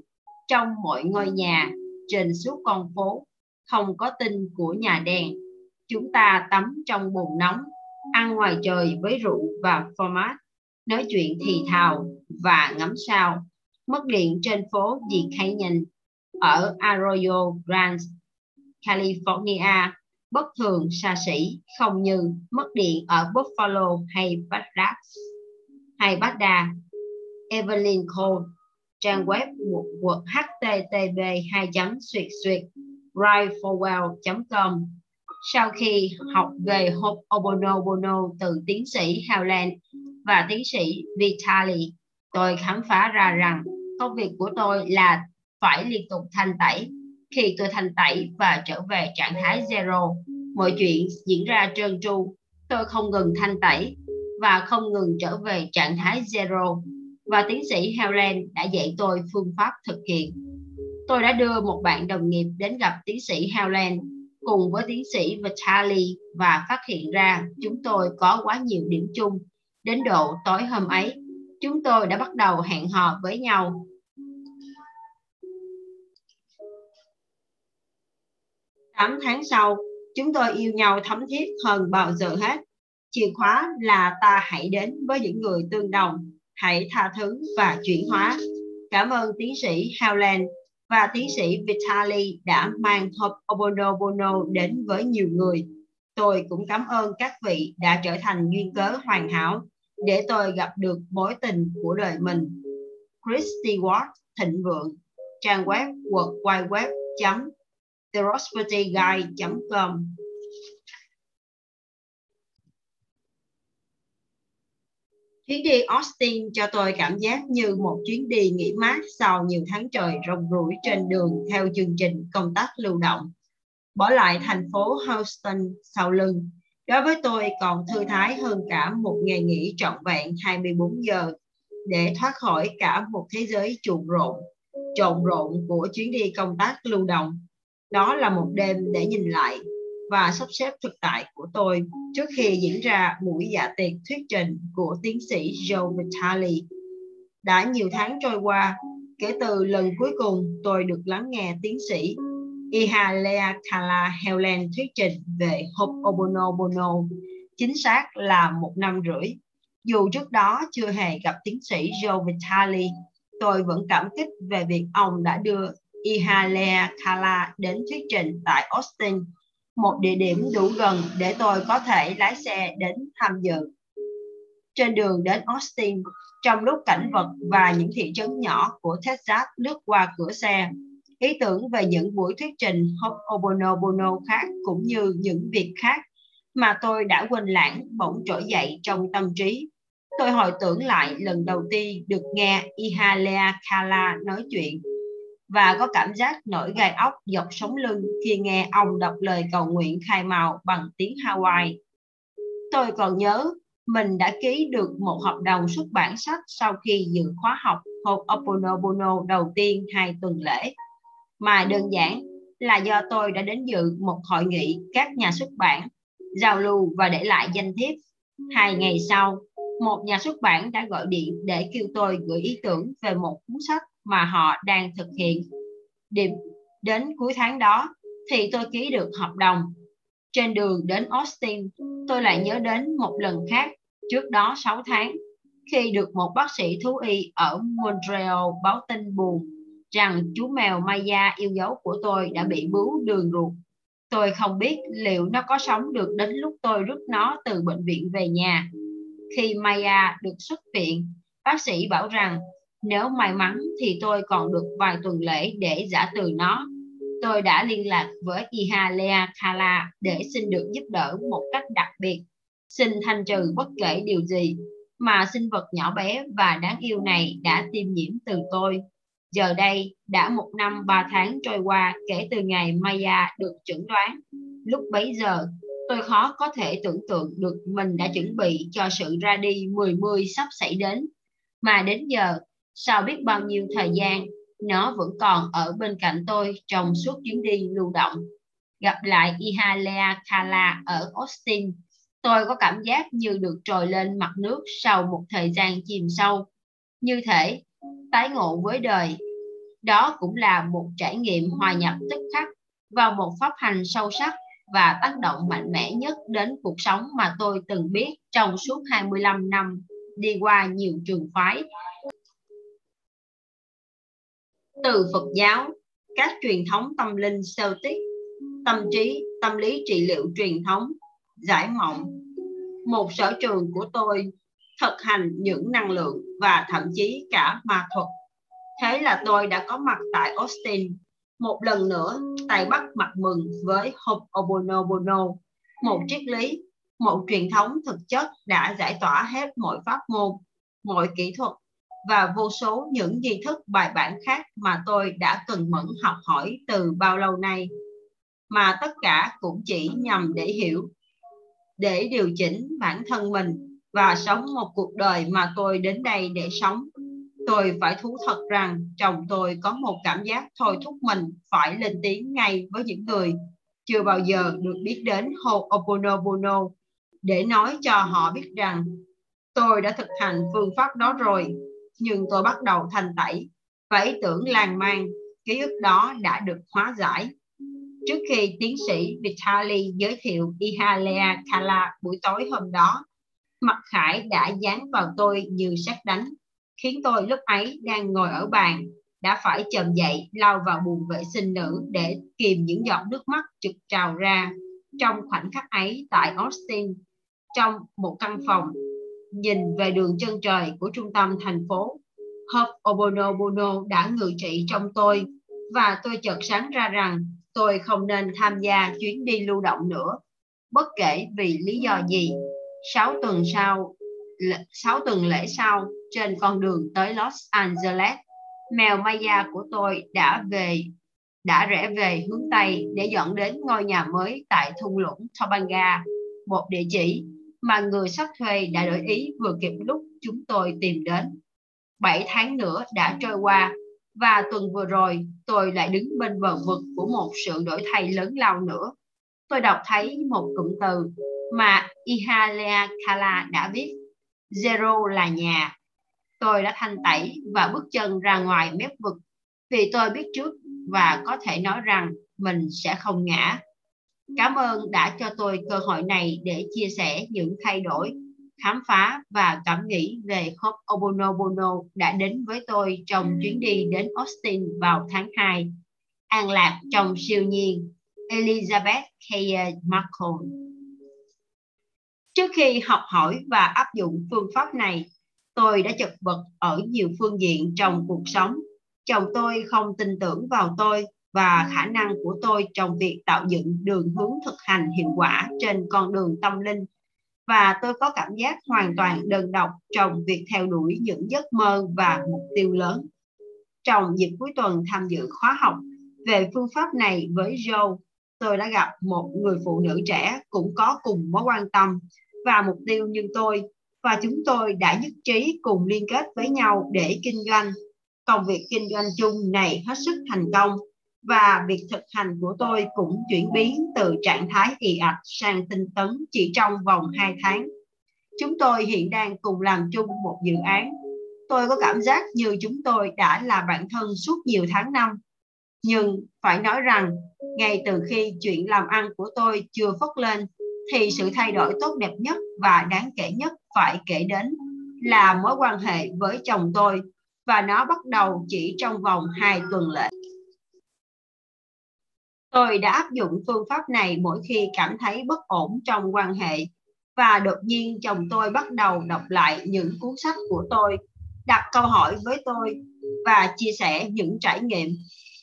trong mọi ngôi nhà, trên suốt con phố, không có tin của nhà đèn. Chúng ta tắm trong bồn nóng, ăn ngoài trời với rượu và format, nói chuyện thì thào và ngắm sao. Mất điện trên phố Dị khay Nhìn ở Arroyo Grande, California, bất thường xa xỉ, không như mất điện ở Buffalo hay Baghdad. Hay Baghdad, Evelyn Cole, trang web www http 2 suyệt suyệt com sau khi học về Ho'oponopono từ tiến sĩ Howland và tiến sĩ Vitali, tôi khám phá ra rằng công việc của tôi là phải liên tục thanh tẩy. Khi tôi thanh tẩy và trở về trạng thái zero, mọi chuyện diễn ra trơn tru. Tôi không ngừng thanh tẩy và không ngừng trở về trạng thái zero. Và tiến sĩ Helen đã dạy tôi phương pháp thực hiện. Tôi đã đưa một bạn đồng nghiệp đến gặp tiến sĩ howland cùng với tiến sĩ Vitali và phát hiện ra chúng tôi có quá nhiều điểm chung. Đến độ tối hôm ấy, chúng tôi đã bắt đầu hẹn hò với nhau tám tháng sau, chúng tôi yêu nhau thấm thiết hơn bao giờ hết. Chìa khóa là ta hãy đến với những người tương đồng, hãy tha thứ và chuyển hóa. Cảm ơn tiến sĩ Howland và tiến sĩ Vitali đã mang hộp Ho'oponopono đến với nhiều người. Tôi cũng cảm ơn các vị đã trở thành duyên cớ hoàn hảo để tôi gặp được mối tình của đời mình. Christy Ward Thịnh Vượng, trang web world Chuyến đi Austin cho tôi cảm giác như một chuyến đi nghỉ mát sau nhiều tháng trời rong ruổi trên đường theo chương trình công tác lưu động. Bỏ lại thành phố Houston sau lưng, đối với tôi còn thư thái hơn cả một ngày nghỉ trọn vẹn 24 giờ để thoát khỏi cả một thế giới trộn rộn, trộn rộn của chuyến đi công tác lưu động đó là một đêm để nhìn lại và sắp xếp thực tại của tôi trước khi diễn ra buổi dạ tiệc thuyết trình của tiến sĩ Joe Vitale. Đã nhiều tháng trôi qua, kể từ lần cuối cùng tôi được lắng nghe tiến sĩ Ihalea Kala Helen thuyết trình về Ho'oponopono, chính xác là một năm rưỡi. Dù trước đó chưa hề gặp tiến sĩ Joe Vitale, tôi vẫn cảm kích về việc ông đã đưa Ihalea Kala đến thuyết trình tại Austin, một địa điểm đủ gần để tôi có thể lái xe đến tham dự. Trên đường đến Austin, trong lúc cảnh vật và những thị trấn nhỏ của Texas lướt qua cửa xe, ý tưởng về những buổi thuyết trình Ho'oponopono khác cũng như những việc khác mà tôi đã quên lãng bỗng trỗi dậy trong tâm trí. Tôi hồi tưởng lại lần đầu tiên được nghe Ihalea Kala nói chuyện và có cảm giác nổi gai ốc dọc sống lưng khi nghe ông đọc lời cầu nguyện khai màu bằng tiếng Hawaii. Tôi còn nhớ mình đã ký được một hợp đồng xuất bản sách sau khi dự khóa học Ho'oponopono đầu tiên hai tuần lễ, mà đơn giản là do tôi đã đến dự một hội nghị các nhà xuất bản, giao lưu và để lại danh thiếp. Hai ngày sau, một nhà xuất bản đã gọi điện để kêu tôi gửi ý tưởng về một cuốn sách mà họ đang thực hiện. Điểm đến cuối tháng đó thì tôi ký được hợp đồng. Trên đường đến Austin, tôi lại nhớ đến một lần khác trước đó 6 tháng khi được một bác sĩ thú y ở Montreal báo tin buồn rằng chú mèo Maya yêu dấu của tôi đã bị bướu đường ruột. Tôi không biết liệu nó có sống được đến lúc tôi rút nó từ bệnh viện về nhà. Khi Maya được xuất viện, bác sĩ bảo rằng nếu may mắn thì tôi còn được vài tuần lễ để giả từ nó. Tôi đã liên lạc với Ihalea Kala để xin được giúp đỡ một cách đặc biệt, xin thanh trừ bất kể điều gì mà sinh vật nhỏ bé và đáng yêu này đã tiêm nhiễm từ tôi. Giờ đây đã một năm ba tháng trôi qua kể từ ngày Maya được chẩn đoán. Lúc bấy giờ, tôi khó có thể tưởng tượng được mình đã chuẩn bị cho sự ra đi mười mươi sắp xảy đến. Mà đến giờ sau biết bao nhiêu thời gian nó vẫn còn ở bên cạnh tôi trong suốt chuyến đi lưu động. Gặp lại Ihalea Kala ở Austin, tôi có cảm giác như được trồi lên mặt nước sau một thời gian chìm sâu. Như thể tái ngộ với đời. Đó cũng là một trải nghiệm hòa nhập tức khắc vào một pháp hành sâu sắc và tác động mạnh mẽ nhất đến cuộc sống mà tôi từng biết trong suốt 25 năm đi qua nhiều trường phái. Từ Phật giáo, các truyền thống tâm linh Celtic, tâm trí, tâm lý trị liệu truyền thống, giải mộng. Một sở trường của tôi thực hành những năng lượng và thậm chí cả ma thuật. Thế là tôi đã có mặt tại Austin một lần nữa tại Bắc mặt mừng với Ho'oponopono, một triết lý, một truyền thống thực chất đã giải tỏa hết mọi pháp môn, mọi kỹ thuật và vô số những nghi thức bài bản khác mà tôi đã cần mẫn học hỏi từ bao lâu nay. Mà tất cả cũng chỉ nhằm để hiểu, để điều chỉnh bản thân mình và sống một cuộc đời mà tôi đến đây để sống. Tôi phải thú thật rằng chồng tôi có một cảm giác thôi thúc mình phải lên tiếng ngay với những người chưa bao giờ được biết đến Ho'oponopono để nói cho họ biết rằng tôi đã thực hành phương pháp đó rồi nhưng tôi bắt đầu thành tẩy và ý tưởng lan mang. Ký ức đó đã được hóa giải. Trước khi tiến sĩ Vitali giới thiệu Ihalea Kala buổi tối hôm đó, mặt khải đã dán vào tôi như sát đánh, khiến tôi lúc ấy đang ngồi ở bàn, đã phải chồm dậy, lao vào buồng vệ sinh nữ để kìm những giọt nước mắt trực trào ra. Trong khoảnh khắc ấy tại Austin, trong một căn phòng nhìn về đường chân trời của trung tâm thành phố. Ho'oponopono đã ngự trị trong tôi và tôi chợt sáng ra rằng tôi không nên tham gia chuyến đi lưu động nữa bất kể vì lý do gì. Sáu tuần sau sáu tuần lễ sau trên con đường tới Los Angeles mèo Maya của tôi đã về đã rẽ về hướng Tây để dẫn đến ngôi nhà mới tại thung lũng Topanga, một địa chỉ mà người sắp thuê đã đổi ý vừa kịp lúc chúng tôi tìm đến. Bảy tháng nữa đã trôi qua và tuần vừa rồi tôi lại đứng bên bờ vực của một sự đổi thay lớn lao nữa. Tôi đọc thấy một cụm từ mà Ihalea Kala đã viết, Zero là nhà. Tôi đã thanh tẩy và bước chân ra ngoài mép vực vì tôi biết trước và có thể nói rằng mình sẽ không ngã. Cảm ơn đã cho tôi cơ hội này để chia sẻ những thay đổi, khám phá và cảm nghĩ về Ho'oponopono đã đến với tôi trong chuyến đi đến Austin vào tháng 2. An lạc trong siêu nhiên Elizabeth K. Marcon Trước khi học hỏi và áp dụng phương pháp này, tôi đã chật vật ở nhiều phương diện trong cuộc sống. Chồng tôi không tin tưởng vào tôi và khả năng của tôi trong việc tạo dựng đường hướng thực hành hiệu quả trên con đường tâm linh. Và tôi có cảm giác hoàn toàn đơn độc trong việc theo đuổi những giấc mơ và mục tiêu lớn. Trong dịp cuối tuần tham dự khóa học về phương pháp này với Joe, tôi đã gặp một người phụ nữ trẻ cũng có cùng mối quan tâm và mục tiêu như tôi và chúng tôi đã nhất trí cùng liên kết với nhau để kinh doanh. Công việc kinh doanh chung này hết sức thành công và việc thực hành của tôi cũng chuyển biến từ trạng thái ì ạch sang tinh tấn chỉ trong vòng 2 tháng. Chúng tôi hiện đang cùng làm chung một dự án. Tôi có cảm giác như chúng tôi đã là bạn thân suốt nhiều tháng năm. Nhưng phải nói rằng, ngay từ khi chuyện làm ăn của tôi chưa phất lên thì sự thay đổi tốt đẹp nhất và đáng kể nhất phải kể đến là mối quan hệ với chồng tôi và nó bắt đầu chỉ trong vòng 2 tuần lễ. Tôi đã áp dụng phương pháp này mỗi khi cảm thấy bất ổn trong quan hệ và đột nhiên chồng tôi bắt đầu đọc lại những cuốn sách của tôi, đặt câu hỏi với tôi và chia sẻ những trải nghiệm.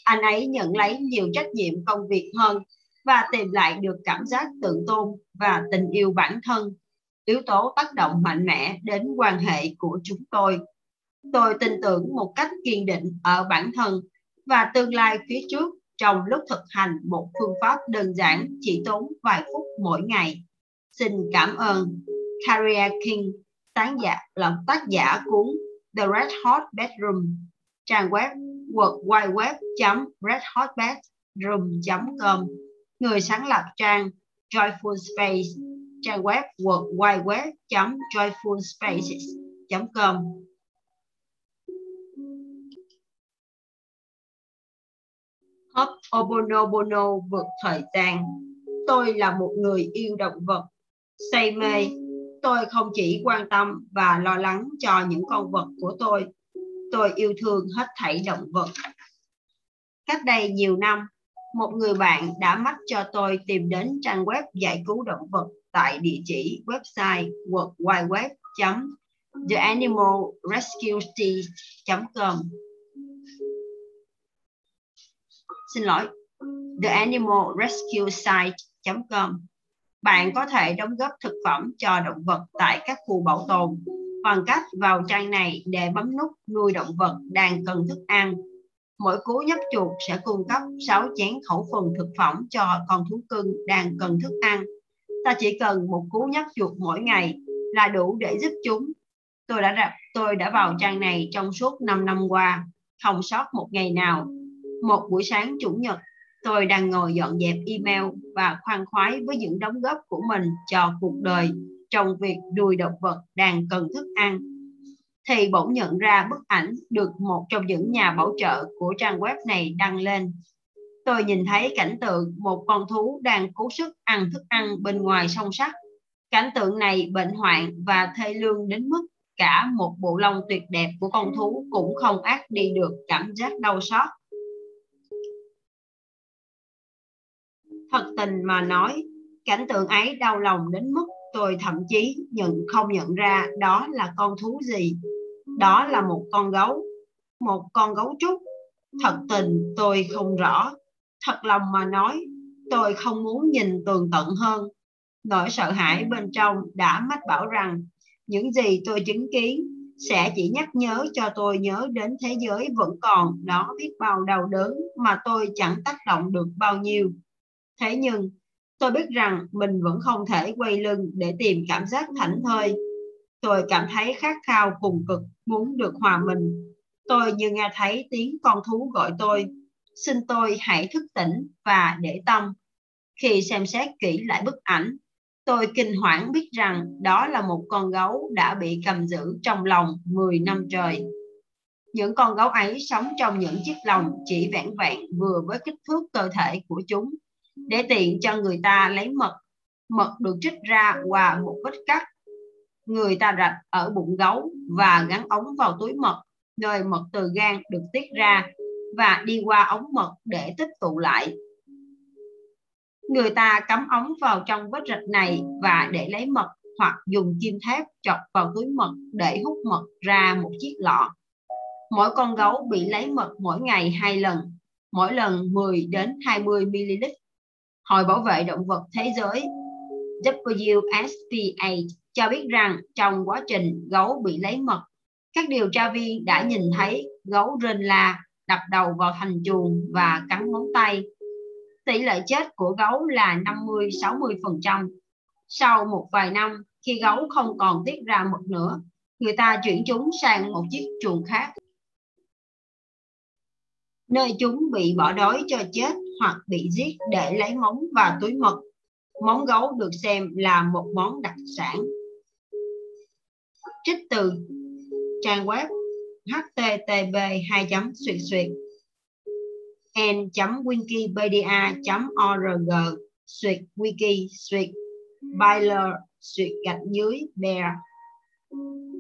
Anh ấy nhận lấy nhiều trách nhiệm công việc hơn và tìm lại được cảm giác tự tôn và tình yêu bản thân, yếu tố tác động mạnh mẽ đến quan hệ của chúng tôi. Tôi tin tưởng một cách kiên định ở bản thân và tương lai phía trước trong lúc thực hành một phương pháp đơn giản chỉ tốn vài phút mỗi ngày. Xin cảm ơn Carrie King, tác giả là tác giả cuốn The Red Hot Bedroom, trang web worldwideweb.redhotbedroom.com, người sáng lập trang Joyful Space trang web world wide Hop Obonobono vượt thời gian. Tôi là một người yêu động vật. Say mê. Tôi không chỉ quan tâm và lo lắng cho những con vật của tôi. Tôi yêu thương hết thảy động vật. Cách đây nhiều năm, một người bạn đã mách cho tôi tìm đến trang web giải cứu động vật tại địa chỉ website world xin lỗi theanimalrescuesite.com bạn có thể đóng góp thực phẩm cho động vật tại các khu bảo tồn bằng cách vào trang này để bấm nút nuôi động vật đang cần thức ăn. Mỗi cú nhấp chuột sẽ cung cấp 6 chén khẩu phần thực phẩm cho con thú cưng đang cần thức ăn. Ta chỉ cần một cú nhấp chuột mỗi ngày là đủ để giúp chúng. Tôi đã tôi đã vào trang này trong suốt 5 năm qua, không sót một ngày nào. Một buổi sáng chủ nhật, tôi đang ngồi dọn dẹp email và khoan khoái với những đóng góp của mình cho cuộc đời trong việc nuôi động vật đang cần thức ăn thì bỗng nhận ra bức ảnh được một trong những nhà bảo trợ của trang web này đăng lên. Tôi nhìn thấy cảnh tượng một con thú đang cố sức ăn thức ăn bên ngoài sông sắt. Cảnh tượng này bệnh hoạn và thê lương đến mức cả một bộ lông tuyệt đẹp của con thú cũng không ác đi được cảm giác đau xót Thật tình mà nói, cảnh tượng ấy đau lòng đến mức tôi thậm chí nhận không nhận ra đó là con thú gì. Đó là một con gấu, một con gấu trúc. Thật tình tôi không rõ. Thật lòng mà nói, tôi không muốn nhìn tường tận hơn. Nỗi sợ hãi bên trong đã mách bảo rằng những gì tôi chứng kiến sẽ chỉ nhắc nhớ cho tôi nhớ đến thế giới vẫn còn đó biết bao đau đớn mà tôi chẳng tác động được bao nhiêu. Thế nhưng, tôi biết rằng mình vẫn không thể quay lưng để tìm cảm giác thảnh thơi. Tôi cảm thấy khát khao cùng cực, muốn được hòa mình. Tôi như nghe thấy tiếng con thú gọi tôi. Xin tôi hãy thức tỉnh và để tâm. Khi xem xét kỹ lại bức ảnh, tôi kinh hoảng biết rằng đó là một con gấu đã bị cầm giữ trong lòng 10 năm trời. Những con gấu ấy sống trong những chiếc lồng chỉ vẹn vẹn vừa với kích thước cơ thể của chúng để tiện cho người ta lấy mật mật được trích ra qua một vết cắt. Người ta rạch ở bụng gấu và gắn ống vào túi mật, nơi mật từ gan được tiết ra và đi qua ống mật để tích tụ lại. Người ta cắm ống vào trong vết rạch này và để lấy mật hoặc dùng kim thép chọc vào túi mật để hút mật ra một chiếc lọ. Mỗi con gấu bị lấy mật mỗi ngày hai lần, mỗi lần 10 đến 20 ml Hội Bảo vệ Động vật Thế giới WSPA cho biết rằng trong quá trình gấu bị lấy mật, các điều tra viên đã nhìn thấy gấu rên la, đập đầu vào thành chuồng và cắn ngón tay. Tỷ lệ chết của gấu là 50-60%. Sau một vài năm, khi gấu không còn tiết ra mật nữa, người ta chuyển chúng sang một chiếc chuồng khác nơi chúng bị bỏ đói cho chết hoặc bị giết để lấy móng và túi mật. Móng gấu được xem là một món đặc sản. Trích từ trang web http 2 suyệt suyệt n wikipedia org suyệt wiki suyệt Byler suyệt gạch dưới bear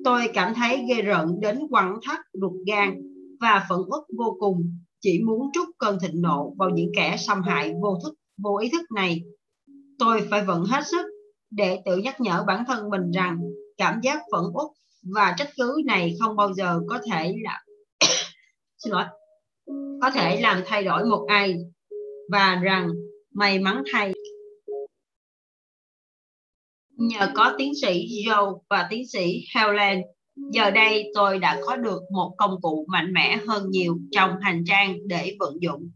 tôi cảm thấy ghê rợn đến quặn thắt ruột gan và phẫn uất vô cùng chỉ muốn trút cơn thịnh nộ vào những kẻ xâm hại vô thức, vô ý thức này. Tôi phải vận hết sức để tự nhắc nhở bản thân mình rằng cảm giác phẫn uất và trách cứ này không bao giờ có thể là xin lỗi. Có thể làm thay đổi một ai và rằng may mắn thay. Nhờ có tiến sĩ Joe và tiến sĩ Helen Giờ đây tôi đã có được một công cụ mạnh mẽ hơn nhiều trong hành trang để vận dụng.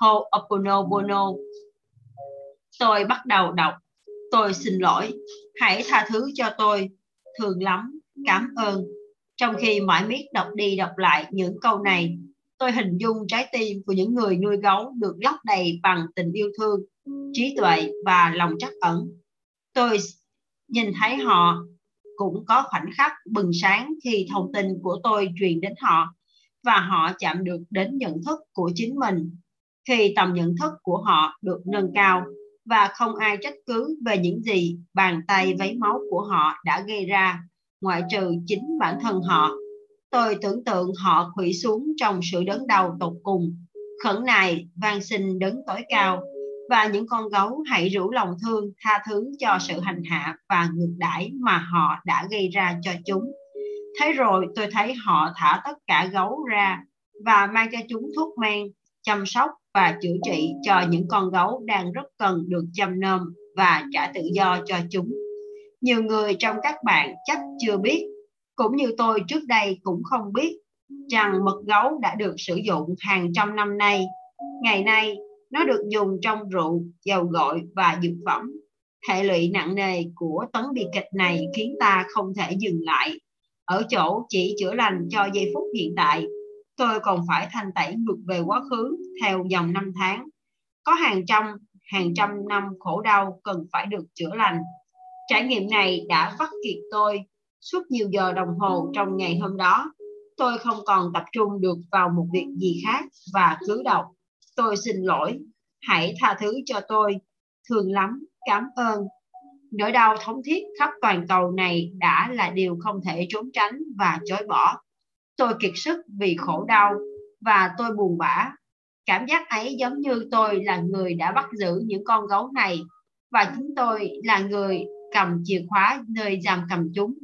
Ho'oponopono. Tôi bắt đầu đọc. Tôi xin lỗi. Hãy tha thứ cho tôi. thường lắm. Cảm ơn. Trong khi mãi miết đọc đi đọc lại những câu này, tôi hình dung trái tim của những người nuôi gấu được lấp đầy bằng tình yêu thương, trí tuệ và lòng trắc ẩn. Tôi nhìn thấy họ cũng có khoảnh khắc bừng sáng khi thông tin của tôi truyền đến họ và họ chạm được đến nhận thức của chính mình. Khi tầm nhận thức của họ được nâng cao và không ai trách cứ về những gì bàn tay vấy máu của họ đã gây ra, ngoại trừ chính bản thân họ. Tôi tưởng tượng họ khuỵu xuống trong sự đớn đau tột cùng, khẩn nài van xin đấng tối cao và những con gấu hãy rủ lòng thương tha thứ cho sự hành hạ và ngược đãi mà họ đã gây ra cho chúng. Thế rồi tôi thấy họ thả tất cả gấu ra và mang cho chúng thuốc men, chăm sóc và chữa trị cho những con gấu đang rất cần được chăm nom và trả tự do cho chúng. Nhiều người trong các bạn chắc chưa biết, cũng như tôi trước đây cũng không biết, rằng mật gấu đã được sử dụng hàng trăm năm nay. Ngày nay, nó được dùng trong rượu, dầu gội và dược phẩm. Hệ lụy nặng nề của tấn bi kịch này khiến ta không thể dừng lại. Ở chỗ chỉ chữa lành cho giây phút hiện tại, tôi còn phải thanh tẩy ngược về quá khứ theo dòng năm tháng. Có hàng trăm, hàng trăm năm khổ đau cần phải được chữa lành. Trải nghiệm này đã vắt kiệt tôi suốt nhiều giờ đồng hồ trong ngày hôm đó. Tôi không còn tập trung được vào một việc gì khác và cứ đọc tôi xin lỗi, hãy tha thứ cho tôi, thương lắm, cảm ơn. Nỗi đau thống thiết khắp toàn cầu này đã là điều không thể trốn tránh và chối bỏ. Tôi kiệt sức vì khổ đau và tôi buồn bã. Cảm giác ấy giống như tôi là người đã bắt giữ những con gấu này và chính tôi là người cầm chìa khóa nơi giam cầm chúng.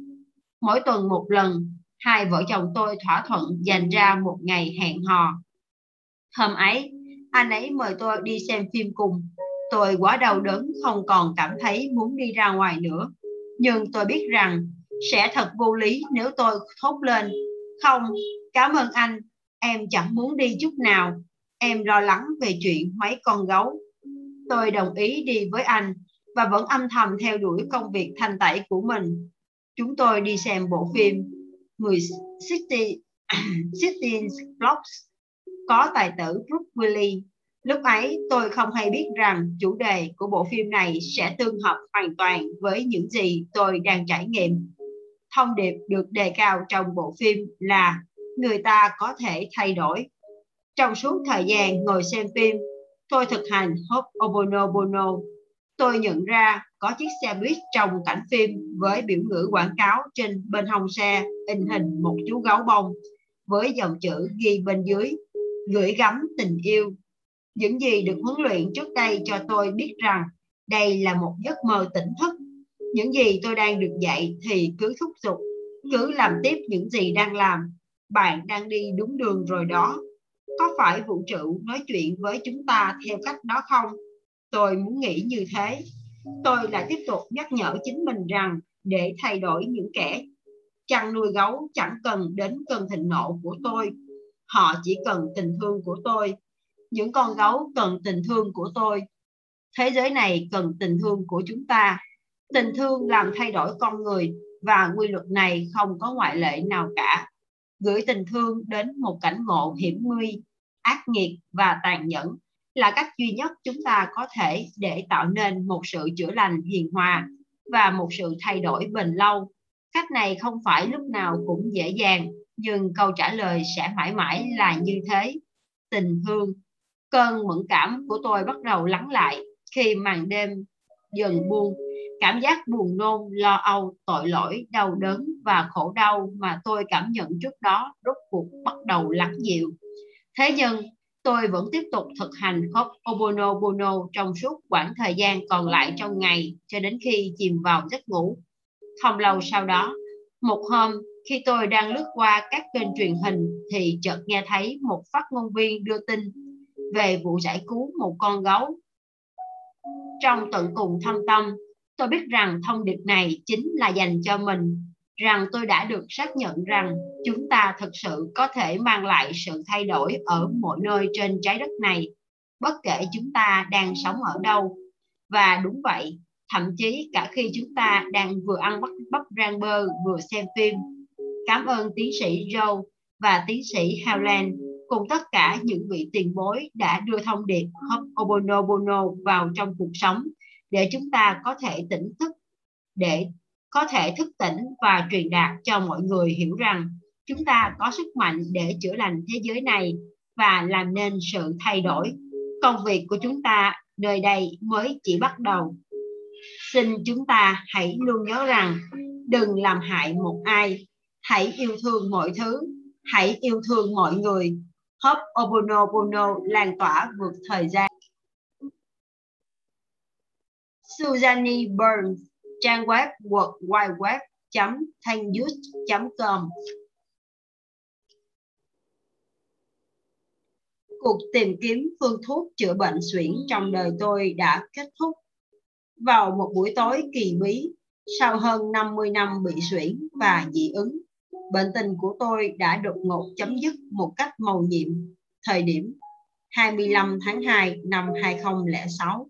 Mỗi tuần một lần, hai vợ chồng tôi thỏa thuận dành ra một ngày hẹn hò. Hôm ấy, anh ấy mời tôi đi xem phim cùng. Tôi quá đau đớn không còn cảm thấy muốn đi ra ngoài nữa. Nhưng tôi biết rằng sẽ thật vô lý nếu tôi thốt lên. Không, cảm ơn anh, em chẳng muốn đi chút nào. Em lo lắng về chuyện mấy con gấu. Tôi đồng ý đi với anh và vẫn âm thầm theo đuổi công việc thanh tẩy của mình. Chúng tôi đi xem bộ phim người City, City Blocks có tài tử Brooke Willie. Lúc ấy tôi không hay biết rằng chủ đề của bộ phim này sẽ tương hợp hoàn toàn với những gì tôi đang trải nghiệm. Thông điệp được đề cao trong bộ phim là người ta có thể thay đổi. Trong suốt thời gian ngồi xem phim, tôi thực hành Ho'oponopono. Tôi nhận ra có chiếc xe buýt trong cảnh phim với biểu ngữ quảng cáo trên bên hông xe in hình một chú gấu bông với dòng chữ ghi bên dưới gửi gắm tình yêu. Những gì được huấn luyện trước đây cho tôi biết rằng đây là một giấc mơ tỉnh thức. Những gì tôi đang được dạy thì cứ thúc giục, cứ làm tiếp những gì đang làm. Bạn đang đi đúng đường rồi đó. Có phải vũ trụ nói chuyện với chúng ta theo cách đó không? Tôi muốn nghĩ như thế. Tôi lại tiếp tục nhắc nhở chính mình rằng để thay đổi những kẻ chăn nuôi gấu chẳng cần đến cơn thịnh nộ của tôi Họ chỉ cần tình thương của tôi. Những con gấu cần tình thương của tôi. Thế giới này cần tình thương của chúng ta. Tình thương làm thay đổi con người và quy luật này không có ngoại lệ nào cả. Gửi tình thương đến một cảnh ngộ hiểm nguy, ác nghiệt và tàn nhẫn là cách duy nhất chúng ta có thể để tạo nên một sự chữa lành hiền hòa và một sự thay đổi bền lâu. Cách này không phải lúc nào cũng dễ dàng nhưng câu trả lời sẽ mãi mãi là như thế. Tình thương cơn mẫn cảm của tôi bắt đầu lắng lại khi màn đêm dần buông. Cảm giác buồn nôn, lo âu, tội lỗi, đau đớn và khổ đau mà tôi cảm nhận trước đó rốt cuộc bắt đầu lắng dịu. Thế nhưng, tôi vẫn tiếp tục thực hành khóc obono-bono trong suốt khoảng thời gian còn lại trong ngày cho đến khi chìm vào giấc ngủ. Không lâu sau đó, một hôm khi tôi đang lướt qua các kênh truyền hình thì chợt nghe thấy một phát ngôn viên đưa tin về vụ giải cứu một con gấu. Trong tận cùng thâm tâm, tôi biết rằng thông điệp này chính là dành cho mình, rằng tôi đã được xác nhận rằng chúng ta thực sự có thể mang lại sự thay đổi ở mọi nơi trên trái đất này, bất kể chúng ta đang sống ở đâu. Và đúng vậy, thậm chí cả khi chúng ta đang vừa ăn bắp, bắp rang bơ vừa xem phim Cảm ơn tiến sĩ Joe và tiến sĩ Howland cùng tất cả những vị tiền bối đã đưa thông điệp Ho'oponopono vào trong cuộc sống để chúng ta có thể tỉnh thức để có thể thức tỉnh và truyền đạt cho mọi người hiểu rằng chúng ta có sức mạnh để chữa lành thế giới này và làm nên sự thay đổi. Công việc của chúng ta nơi đây mới chỉ bắt đầu. Xin chúng ta hãy luôn nhớ rằng đừng làm hại một ai, hãy yêu thương mọi thứ, hãy yêu thương mọi người. Hop bono lan tỏa vượt thời gian. Suzanne Burns, trang web world wide web com Cuộc tìm kiếm phương thuốc chữa bệnh suyễn trong đời tôi đã kết thúc. Vào một buổi tối kỳ bí, sau hơn 50 năm bị suyễn và dị ứng, bệnh tình của tôi đã đột ngột chấm dứt một cách màu nhiệm thời điểm 25 tháng 2 năm 2006.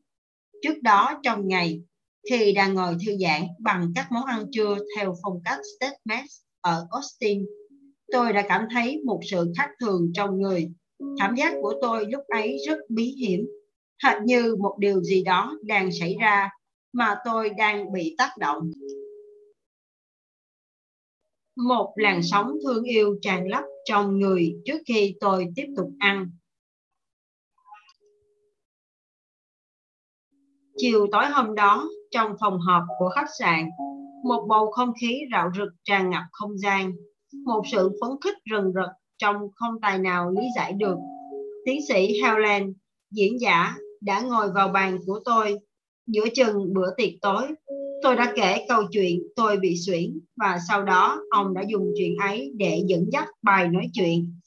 Trước đó trong ngày, khi đang ngồi thư giãn bằng các món ăn trưa theo phong cách State ở Austin, tôi đã cảm thấy một sự khác thường trong người Cảm giác của tôi lúc ấy rất bí hiểm, hệt như một điều gì đó đang xảy ra mà tôi đang bị tác động. Một làn sóng thương yêu tràn lấp trong người trước khi tôi tiếp tục ăn. Chiều tối hôm đó, trong phòng họp của khách sạn, một bầu không khí rạo rực tràn ngập không gian, một sự phấn khích rừng rực trong không tài nào lý giải được. Tiến sĩ Howland, diễn giả, đã ngồi vào bàn của tôi giữa chừng bữa tiệc tối. Tôi đã kể câu chuyện tôi bị suyễn và sau đó ông đã dùng chuyện ấy để dẫn dắt bài nói chuyện.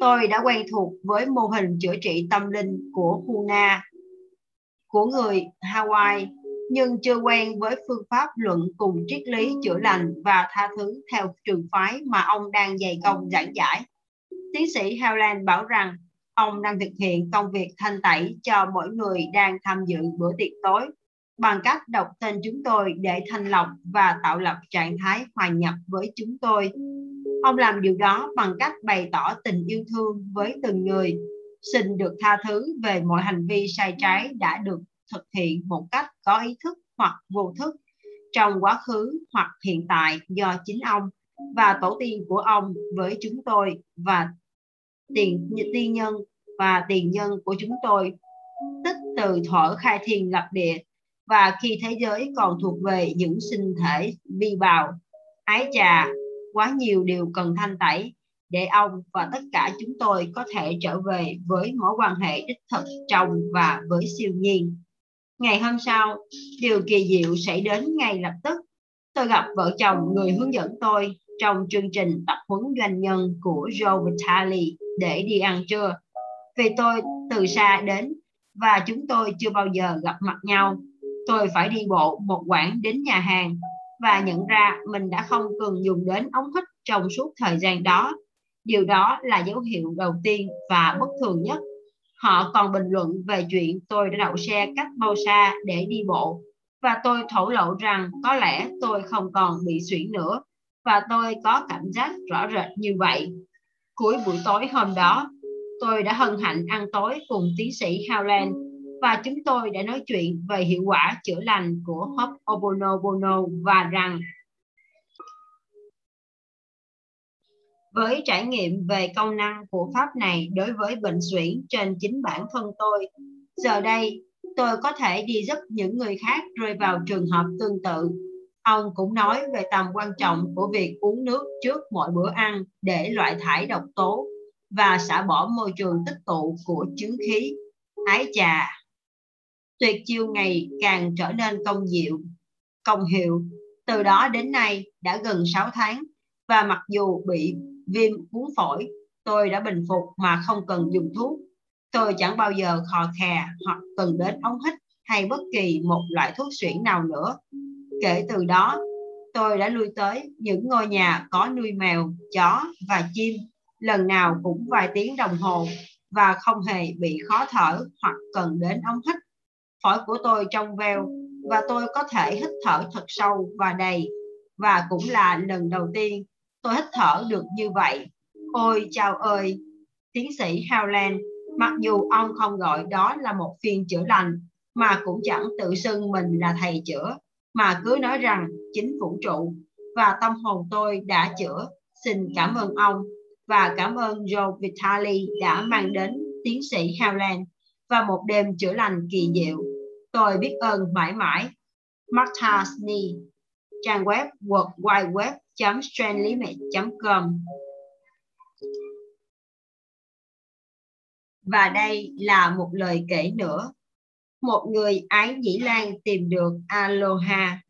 Tôi đã quen thuộc với mô hình chữa trị tâm linh của Huna, của người Hawaii nhưng chưa quen với phương pháp luận cùng triết lý chữa lành và tha thứ theo trường phái mà ông đang dày công giảng giải. Tiến sĩ Howland bảo rằng ông đang thực hiện công việc thanh tẩy cho mỗi người đang tham dự bữa tiệc tối bằng cách đọc tên chúng tôi để thanh lọc và tạo lập trạng thái hòa nhập với chúng tôi. Ông làm điều đó bằng cách bày tỏ tình yêu thương với từng người, xin được tha thứ về mọi hành vi sai trái đã được thực hiện một cách có ý thức hoặc vô thức trong quá khứ hoặc hiện tại do chính ông và tổ tiên của ông với chúng tôi và tiền tiên nhân và tiền nhân của chúng tôi. Tích từ thuở khai thiên lập địa và khi thế giới còn thuộc về những sinh thể vi bào ái trà quá nhiều điều cần thanh tẩy để ông và tất cả chúng tôi có thể trở về với mối quan hệ đích thực trong và với siêu nhiên. Ngày hôm sau, điều kỳ diệu xảy đến ngay lập tức. Tôi gặp vợ chồng người hướng dẫn tôi trong chương trình tập huấn doanh nhân của Joe Vitale để đi ăn trưa. Vì tôi từ xa đến và chúng tôi chưa bao giờ gặp mặt nhau, tôi phải đi bộ một quãng đến nhà hàng và nhận ra mình đã không cần dùng đến ống hít trong suốt thời gian đó. Điều đó là dấu hiệu đầu tiên và bất thường nhất Họ còn bình luận về chuyện tôi đã đậu xe cách bao xa để đi bộ và tôi thổ lộ rằng có lẽ tôi không còn bị suyễn nữa và tôi có cảm giác rõ rệt như vậy. Cuối buổi tối hôm đó, tôi đã hân hạnh ăn tối cùng tiến sĩ Howland và chúng tôi đã nói chuyện về hiệu quả chữa lành của Ho'oponopono và rằng với trải nghiệm về công năng của pháp này đối với bệnh suyễn trên chính bản thân tôi. Giờ đây, tôi có thể đi giúp những người khác rơi vào trường hợp tương tự. Ông cũng nói về tầm quan trọng của việc uống nước trước mỗi bữa ăn để loại thải độc tố và xả bỏ môi trường tích tụ của chứng khí. Ái trà! Tuyệt chiêu ngày càng trở nên công diệu, công hiệu. Từ đó đến nay đã gần 6 tháng và mặc dù bị viêm cuốn phổi tôi đã bình phục mà không cần dùng thuốc tôi chẳng bao giờ khò khè hoặc cần đến ống hít hay bất kỳ một loại thuốc xuyển nào nữa kể từ đó tôi đã lui tới những ngôi nhà có nuôi mèo chó và chim. Lần nào cũng vài tiếng đồng hồ và không hề bị khó thở hoặc cần đến ống hít. Phổi của tôi trong veo và tôi có thể hít thở thật sâu và đầy. Và cũng là lần đầu tiên tôi hít thở được như vậy. Ôi chào ơi tiến sĩ Howland, mặc dù ông không gọi đó là một phiên chữa lành, mà cũng chẳng tự xưng mình là thầy chữa, mà cứ nói rằng chính vũ trụ và tâm hồn tôi đã chữa. Xin cảm ơn ông và cảm ơn Joe Vitali đã mang đến tiến sĩ Howland và một đêm chữa lành kỳ diệu. Tôi biết ơn mãi mãi. Martha Snee, trang web worldwideweb.strandlimit.com Và đây là một lời kể nữa. Một người ái dĩ lan tìm được Aloha.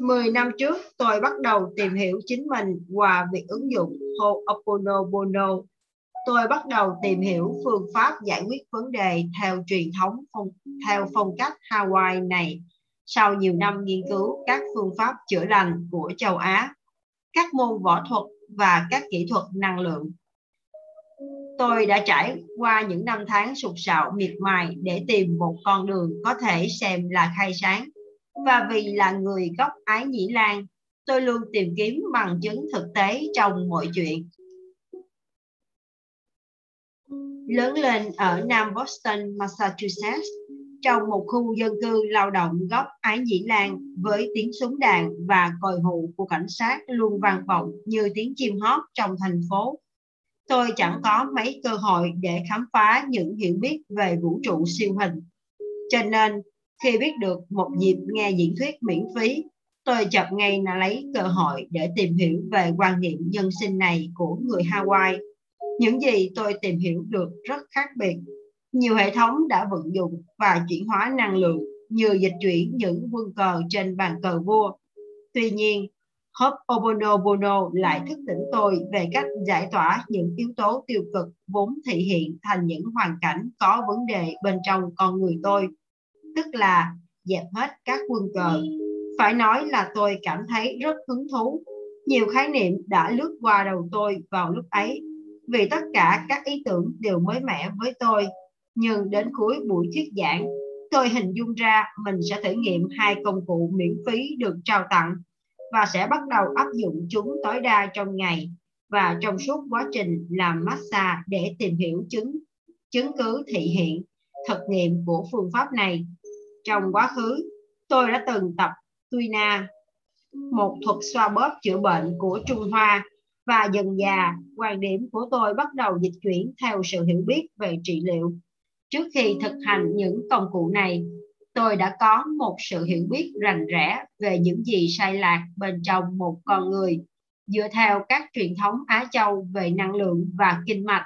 Mười năm trước, tôi bắt đầu tìm hiểu chính mình qua việc ứng dụng Ho'oponopono. Tôi bắt đầu tìm hiểu phương pháp giải quyết vấn đề theo truyền thống phong, theo phong cách Hawaii này sau nhiều năm nghiên cứu các phương pháp chữa lành của châu Á, các môn võ thuật và các kỹ thuật năng lượng. Tôi đã trải qua những năm tháng sụt sạo miệt mài để tìm một con đường có thể xem là khai sáng. Và vì là người gốc Ái Nhĩ Lan, tôi luôn tìm kiếm bằng chứng thực tế trong mọi chuyện. Lớn lên ở Nam Boston, Massachusetts, trong một khu dân cư lao động gốc Ái Nhĩ Lan với tiếng súng đạn và còi hụ của cảnh sát luôn vang vọng như tiếng chim hót trong thành phố. Tôi chẳng có mấy cơ hội để khám phá những hiểu biết về vũ trụ siêu hình. Cho nên, khi biết được một dịp nghe diễn thuyết miễn phí, tôi chợt ngay là lấy cơ hội để tìm hiểu về quan niệm nhân sinh này của người Hawaii. Những gì tôi tìm hiểu được rất khác biệt nhiều hệ thống đã vận dụng và chuyển hóa năng lượng như dịch chuyển những quân cờ trên bàn cờ vua. Tuy nhiên, Ho'oponopono lại thức tỉnh tôi về cách giải tỏa những yếu tố tiêu cực vốn thị hiện thành những hoàn cảnh có vấn đề bên trong con người tôi, tức là dẹp hết các quân cờ. Phải nói là tôi cảm thấy rất hứng thú. Nhiều khái niệm đã lướt qua đầu tôi vào lúc ấy, vì tất cả các ý tưởng đều mới mẻ với tôi nhưng đến cuối buổi thuyết giảng, tôi hình dung ra mình sẽ thử nghiệm hai công cụ miễn phí được trao tặng và sẽ bắt đầu áp dụng chúng tối đa trong ngày và trong suốt quá trình làm massage để tìm hiểu chứng chứng cứ thị hiện thực nghiệm của phương pháp này. Trong quá khứ, tôi đã từng tập Tuina, một thuật xoa bóp chữa bệnh của Trung Hoa và dần già quan điểm của tôi bắt đầu dịch chuyển theo sự hiểu biết về trị liệu Trước khi thực hành những công cụ này, tôi đã có một sự hiểu biết rành rẽ về những gì sai lạc bên trong một con người dựa theo các truyền thống Á Châu về năng lượng và kinh mạch.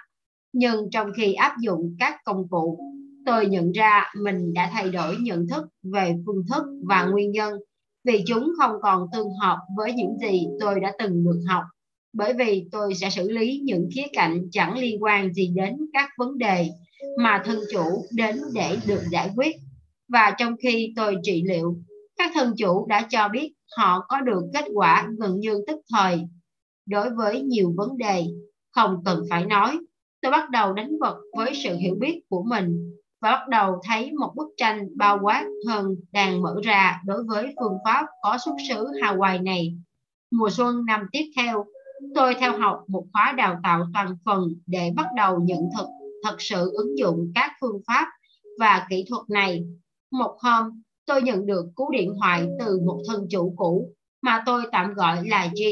Nhưng trong khi áp dụng các công cụ, tôi nhận ra mình đã thay đổi nhận thức về phương thức và nguyên nhân vì chúng không còn tương hợp với những gì tôi đã từng được học. Bởi vì tôi sẽ xử lý những khía cạnh chẳng liên quan gì đến các vấn đề mà thân chủ đến để được giải quyết. Và trong khi tôi trị liệu, các thân chủ đã cho biết họ có được kết quả gần như tức thời. Đối với nhiều vấn đề, không cần phải nói, tôi bắt đầu đánh vật với sự hiểu biết của mình và bắt đầu thấy một bức tranh bao quát hơn đang mở ra đối với phương pháp có xuất xứ Hawaii này. Mùa xuân năm tiếp theo, tôi theo học một khóa đào tạo toàn phần để bắt đầu nhận thực thật sự ứng dụng các phương pháp và kỹ thuật này. Một hôm, tôi nhận được cú điện thoại từ một thân chủ cũ mà tôi tạm gọi là G,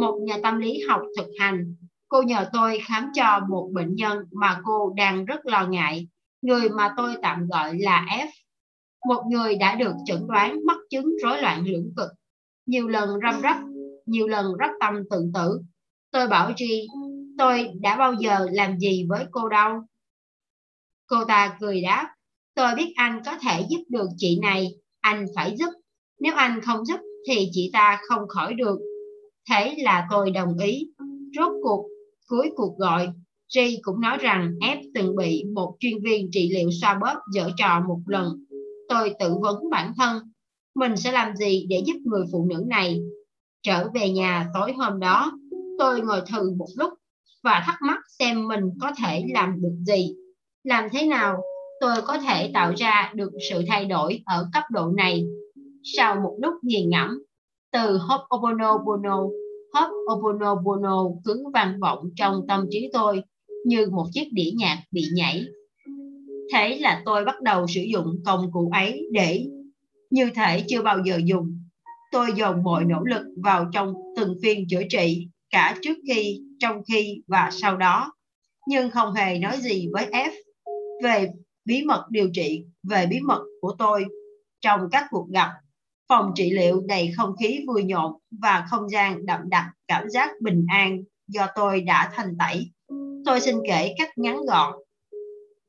một nhà tâm lý học thực hành. Cô nhờ tôi khám cho một bệnh nhân mà cô đang rất lo ngại, người mà tôi tạm gọi là F. Một người đã được chẩn đoán mắc chứng rối loạn lưỡng cực, nhiều lần răm rắp, nhiều lần rắp tâm tự tử. Tôi bảo G tôi đã bao giờ làm gì với cô đâu. Cô ta cười đáp, tôi biết anh có thể giúp được chị này, anh phải giúp. Nếu anh không giúp thì chị ta không khỏi được. Thế là tôi đồng ý. Rốt cuộc, cuối cuộc gọi, J cũng nói rằng F từng bị một chuyên viên trị liệu xoa bóp dở trò một lần. Tôi tự vấn bản thân, mình sẽ làm gì để giúp người phụ nữ này? Trở về nhà tối hôm đó, tôi ngồi thử một lúc và thắc mắc xem mình có thể làm được gì. Làm thế nào tôi có thể tạo ra được sự thay đổi ở cấp độ này? Sau một lúc nghiền ngẫm, từ Ho'oponopono, Ho'oponopono cứng vang vọng trong tâm trí tôi như một chiếc đĩa nhạc bị nhảy. Thế là tôi bắt đầu sử dụng công cụ ấy để như thể chưa bao giờ dùng. Tôi dồn mọi nỗ lực vào trong từng phiên chữa trị, cả trước khi, trong khi và sau đó, nhưng không hề nói gì với F về bí mật điều trị, về bí mật của tôi trong các cuộc gặp. Phòng trị liệu đầy không khí vui nhộn và không gian đậm đặc cảm giác bình an do tôi đã thành tẩy. Tôi xin kể cách ngắn gọn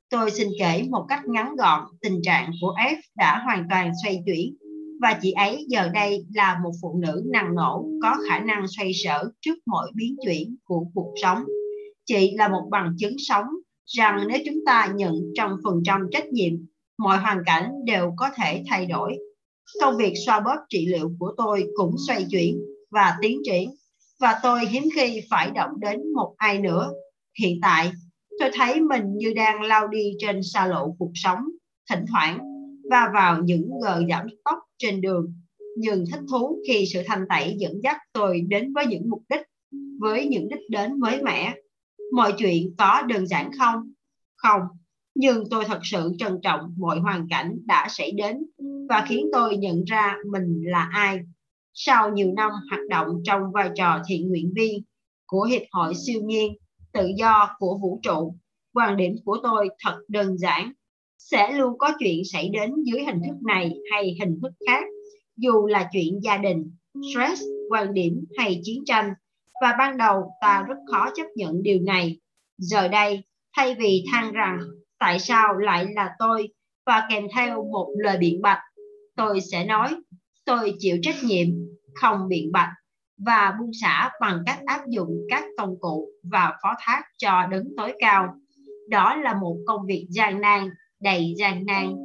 Tôi xin kể một cách ngắn gọn tình trạng của F đã hoàn toàn xoay chuyển và chị ấy giờ đây là một phụ nữ năng nổ có khả năng xoay sở trước mọi biến chuyển của cuộc sống. Chị là một bằng chứng sống rằng nếu chúng ta nhận trong phần trăm trách nhiệm, mọi hoàn cảnh đều có thể thay đổi. Công việc xoa bóp trị liệu của tôi cũng xoay chuyển và tiến triển và tôi hiếm khi phải động đến một ai nữa. Hiện tại, tôi thấy mình như đang lao đi trên xa lộ cuộc sống, thỉnh thoảng va vào những gờ giảm tốc trên đường, nhưng thích thú khi sự thanh tẩy dẫn dắt tôi đến với những mục đích, với những đích đến mới mẻ. Mọi chuyện có đơn giản không? Không, nhưng tôi thật sự trân trọng mọi hoàn cảnh đã xảy đến và khiến tôi nhận ra mình là ai. Sau nhiều năm hoạt động trong vai trò thiện nguyện viên của Hiệp hội siêu nhiên, tự do của vũ trụ, quan điểm của tôi thật đơn giản. Sẽ luôn có chuyện xảy đến dưới hình thức này hay hình thức khác, dù là chuyện gia đình, stress, quan điểm hay chiến tranh. Và ban đầu ta rất khó chấp nhận điều này. Giờ đây, thay vì than rằng tại sao lại là tôi và kèm theo một lời biện bạch, tôi sẽ nói tôi chịu trách nhiệm, không biện bạch và buông xả bằng cách áp dụng các công cụ và phó thác cho đứng tối cao. Đó là một công việc gian nan, đầy gian nan.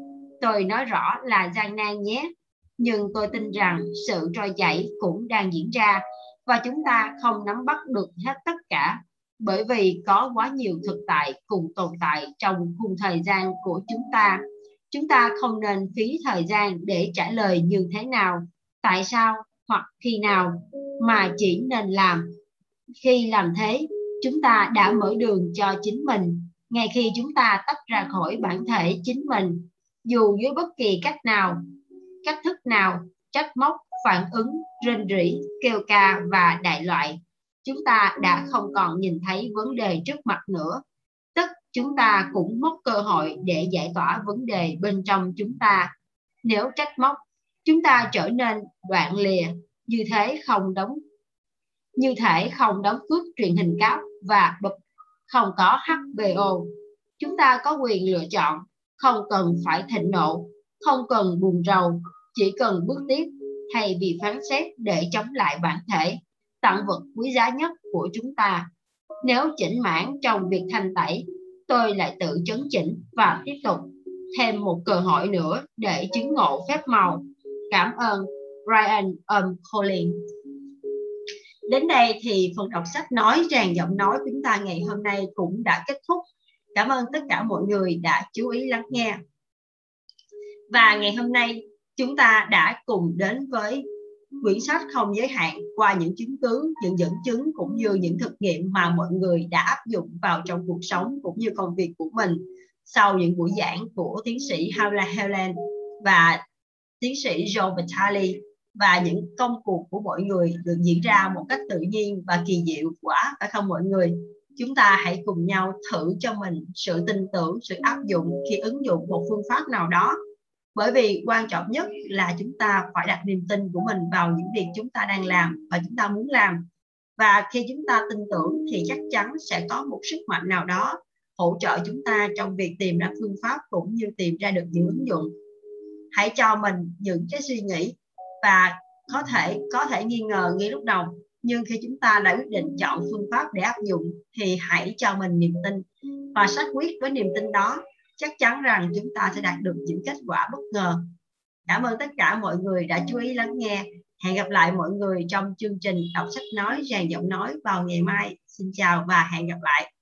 Tôi nói rõ là gian nan nhé. Nhưng tôi tin rằng sự trôi chảy cũng đang diễn ra và chúng ta không nắm bắt được hết tất cả bởi vì có quá nhiều thực tại cùng tồn tại trong khung thời gian của chúng ta. Chúng ta không nên phí thời gian để trả lời như thế nào, tại sao hoặc khi nào mà chỉ nên làm. Khi làm thế, chúng ta đã mở đường cho chính mình ngay khi chúng ta tách ra khỏi bản thể chính mình, dù dưới bất kỳ cách nào, cách thức nào, trách móc, phản ứng, rên rỉ, kêu ca và đại loại, chúng ta đã không còn nhìn thấy vấn đề trước mặt nữa. Tức chúng ta cũng mất cơ hội để giải tỏa vấn đề bên trong chúng ta. Nếu trách móc, chúng ta trở nên đoạn lìa, như thế không đóng như thể không đóng cước truyền hình cáp và bụp không có HBO. Chúng ta có quyền lựa chọn, không cần phải thịnh nộ, không cần buồn rầu, chỉ cần bước tiếp thay vì phán xét để chống lại bản thể, tặng vật quý giá nhất của chúng ta. Nếu chỉnh mãn trong việc thanh tẩy, tôi lại tự chấn chỉnh và tiếp tục thêm một cơ hội nữa để chứng ngộ phép màu. Cảm ơn Brian um, Collins. Đến đây thì phần đọc sách nói ràng giọng nói của chúng ta ngày hôm nay cũng đã kết thúc. Cảm ơn tất cả mọi người đã chú ý lắng nghe. Và ngày hôm nay chúng ta đã cùng đến với quyển sách không giới hạn qua những chứng cứ, những dẫn chứng cũng như những thực nghiệm mà mọi người đã áp dụng vào trong cuộc sống cũng như công việc của mình sau những buổi giảng của tiến sĩ Howla Helen và tiến sĩ Joe Vitale và những công cuộc của mọi người được diễn ra một cách tự nhiên và kỳ diệu quá phải không mọi người? Chúng ta hãy cùng nhau thử cho mình sự tin tưởng sự áp dụng khi ứng dụng một phương pháp nào đó bởi vì quan trọng nhất là chúng ta phải đặt niềm tin của mình vào những việc chúng ta đang làm và chúng ta muốn làm. Và khi chúng ta tin tưởng thì chắc chắn sẽ có một sức mạnh nào đó hỗ trợ chúng ta trong việc tìm ra phương pháp cũng như tìm ra được những ứng dụng. Hãy cho mình những cái suy nghĩ và có thể có thể nghi ngờ ngay lúc đầu. Nhưng khi chúng ta đã quyết định chọn phương pháp để áp dụng thì hãy cho mình niềm tin. Và xác quyết với niềm tin đó chắc chắn rằng chúng ta sẽ đạt được những kết quả bất ngờ. Cảm ơn tất cả mọi người đã chú ý lắng nghe. Hẹn gặp lại mọi người trong chương trình đọc sách nói, rèn giọng nói vào ngày mai. Xin chào và hẹn gặp lại.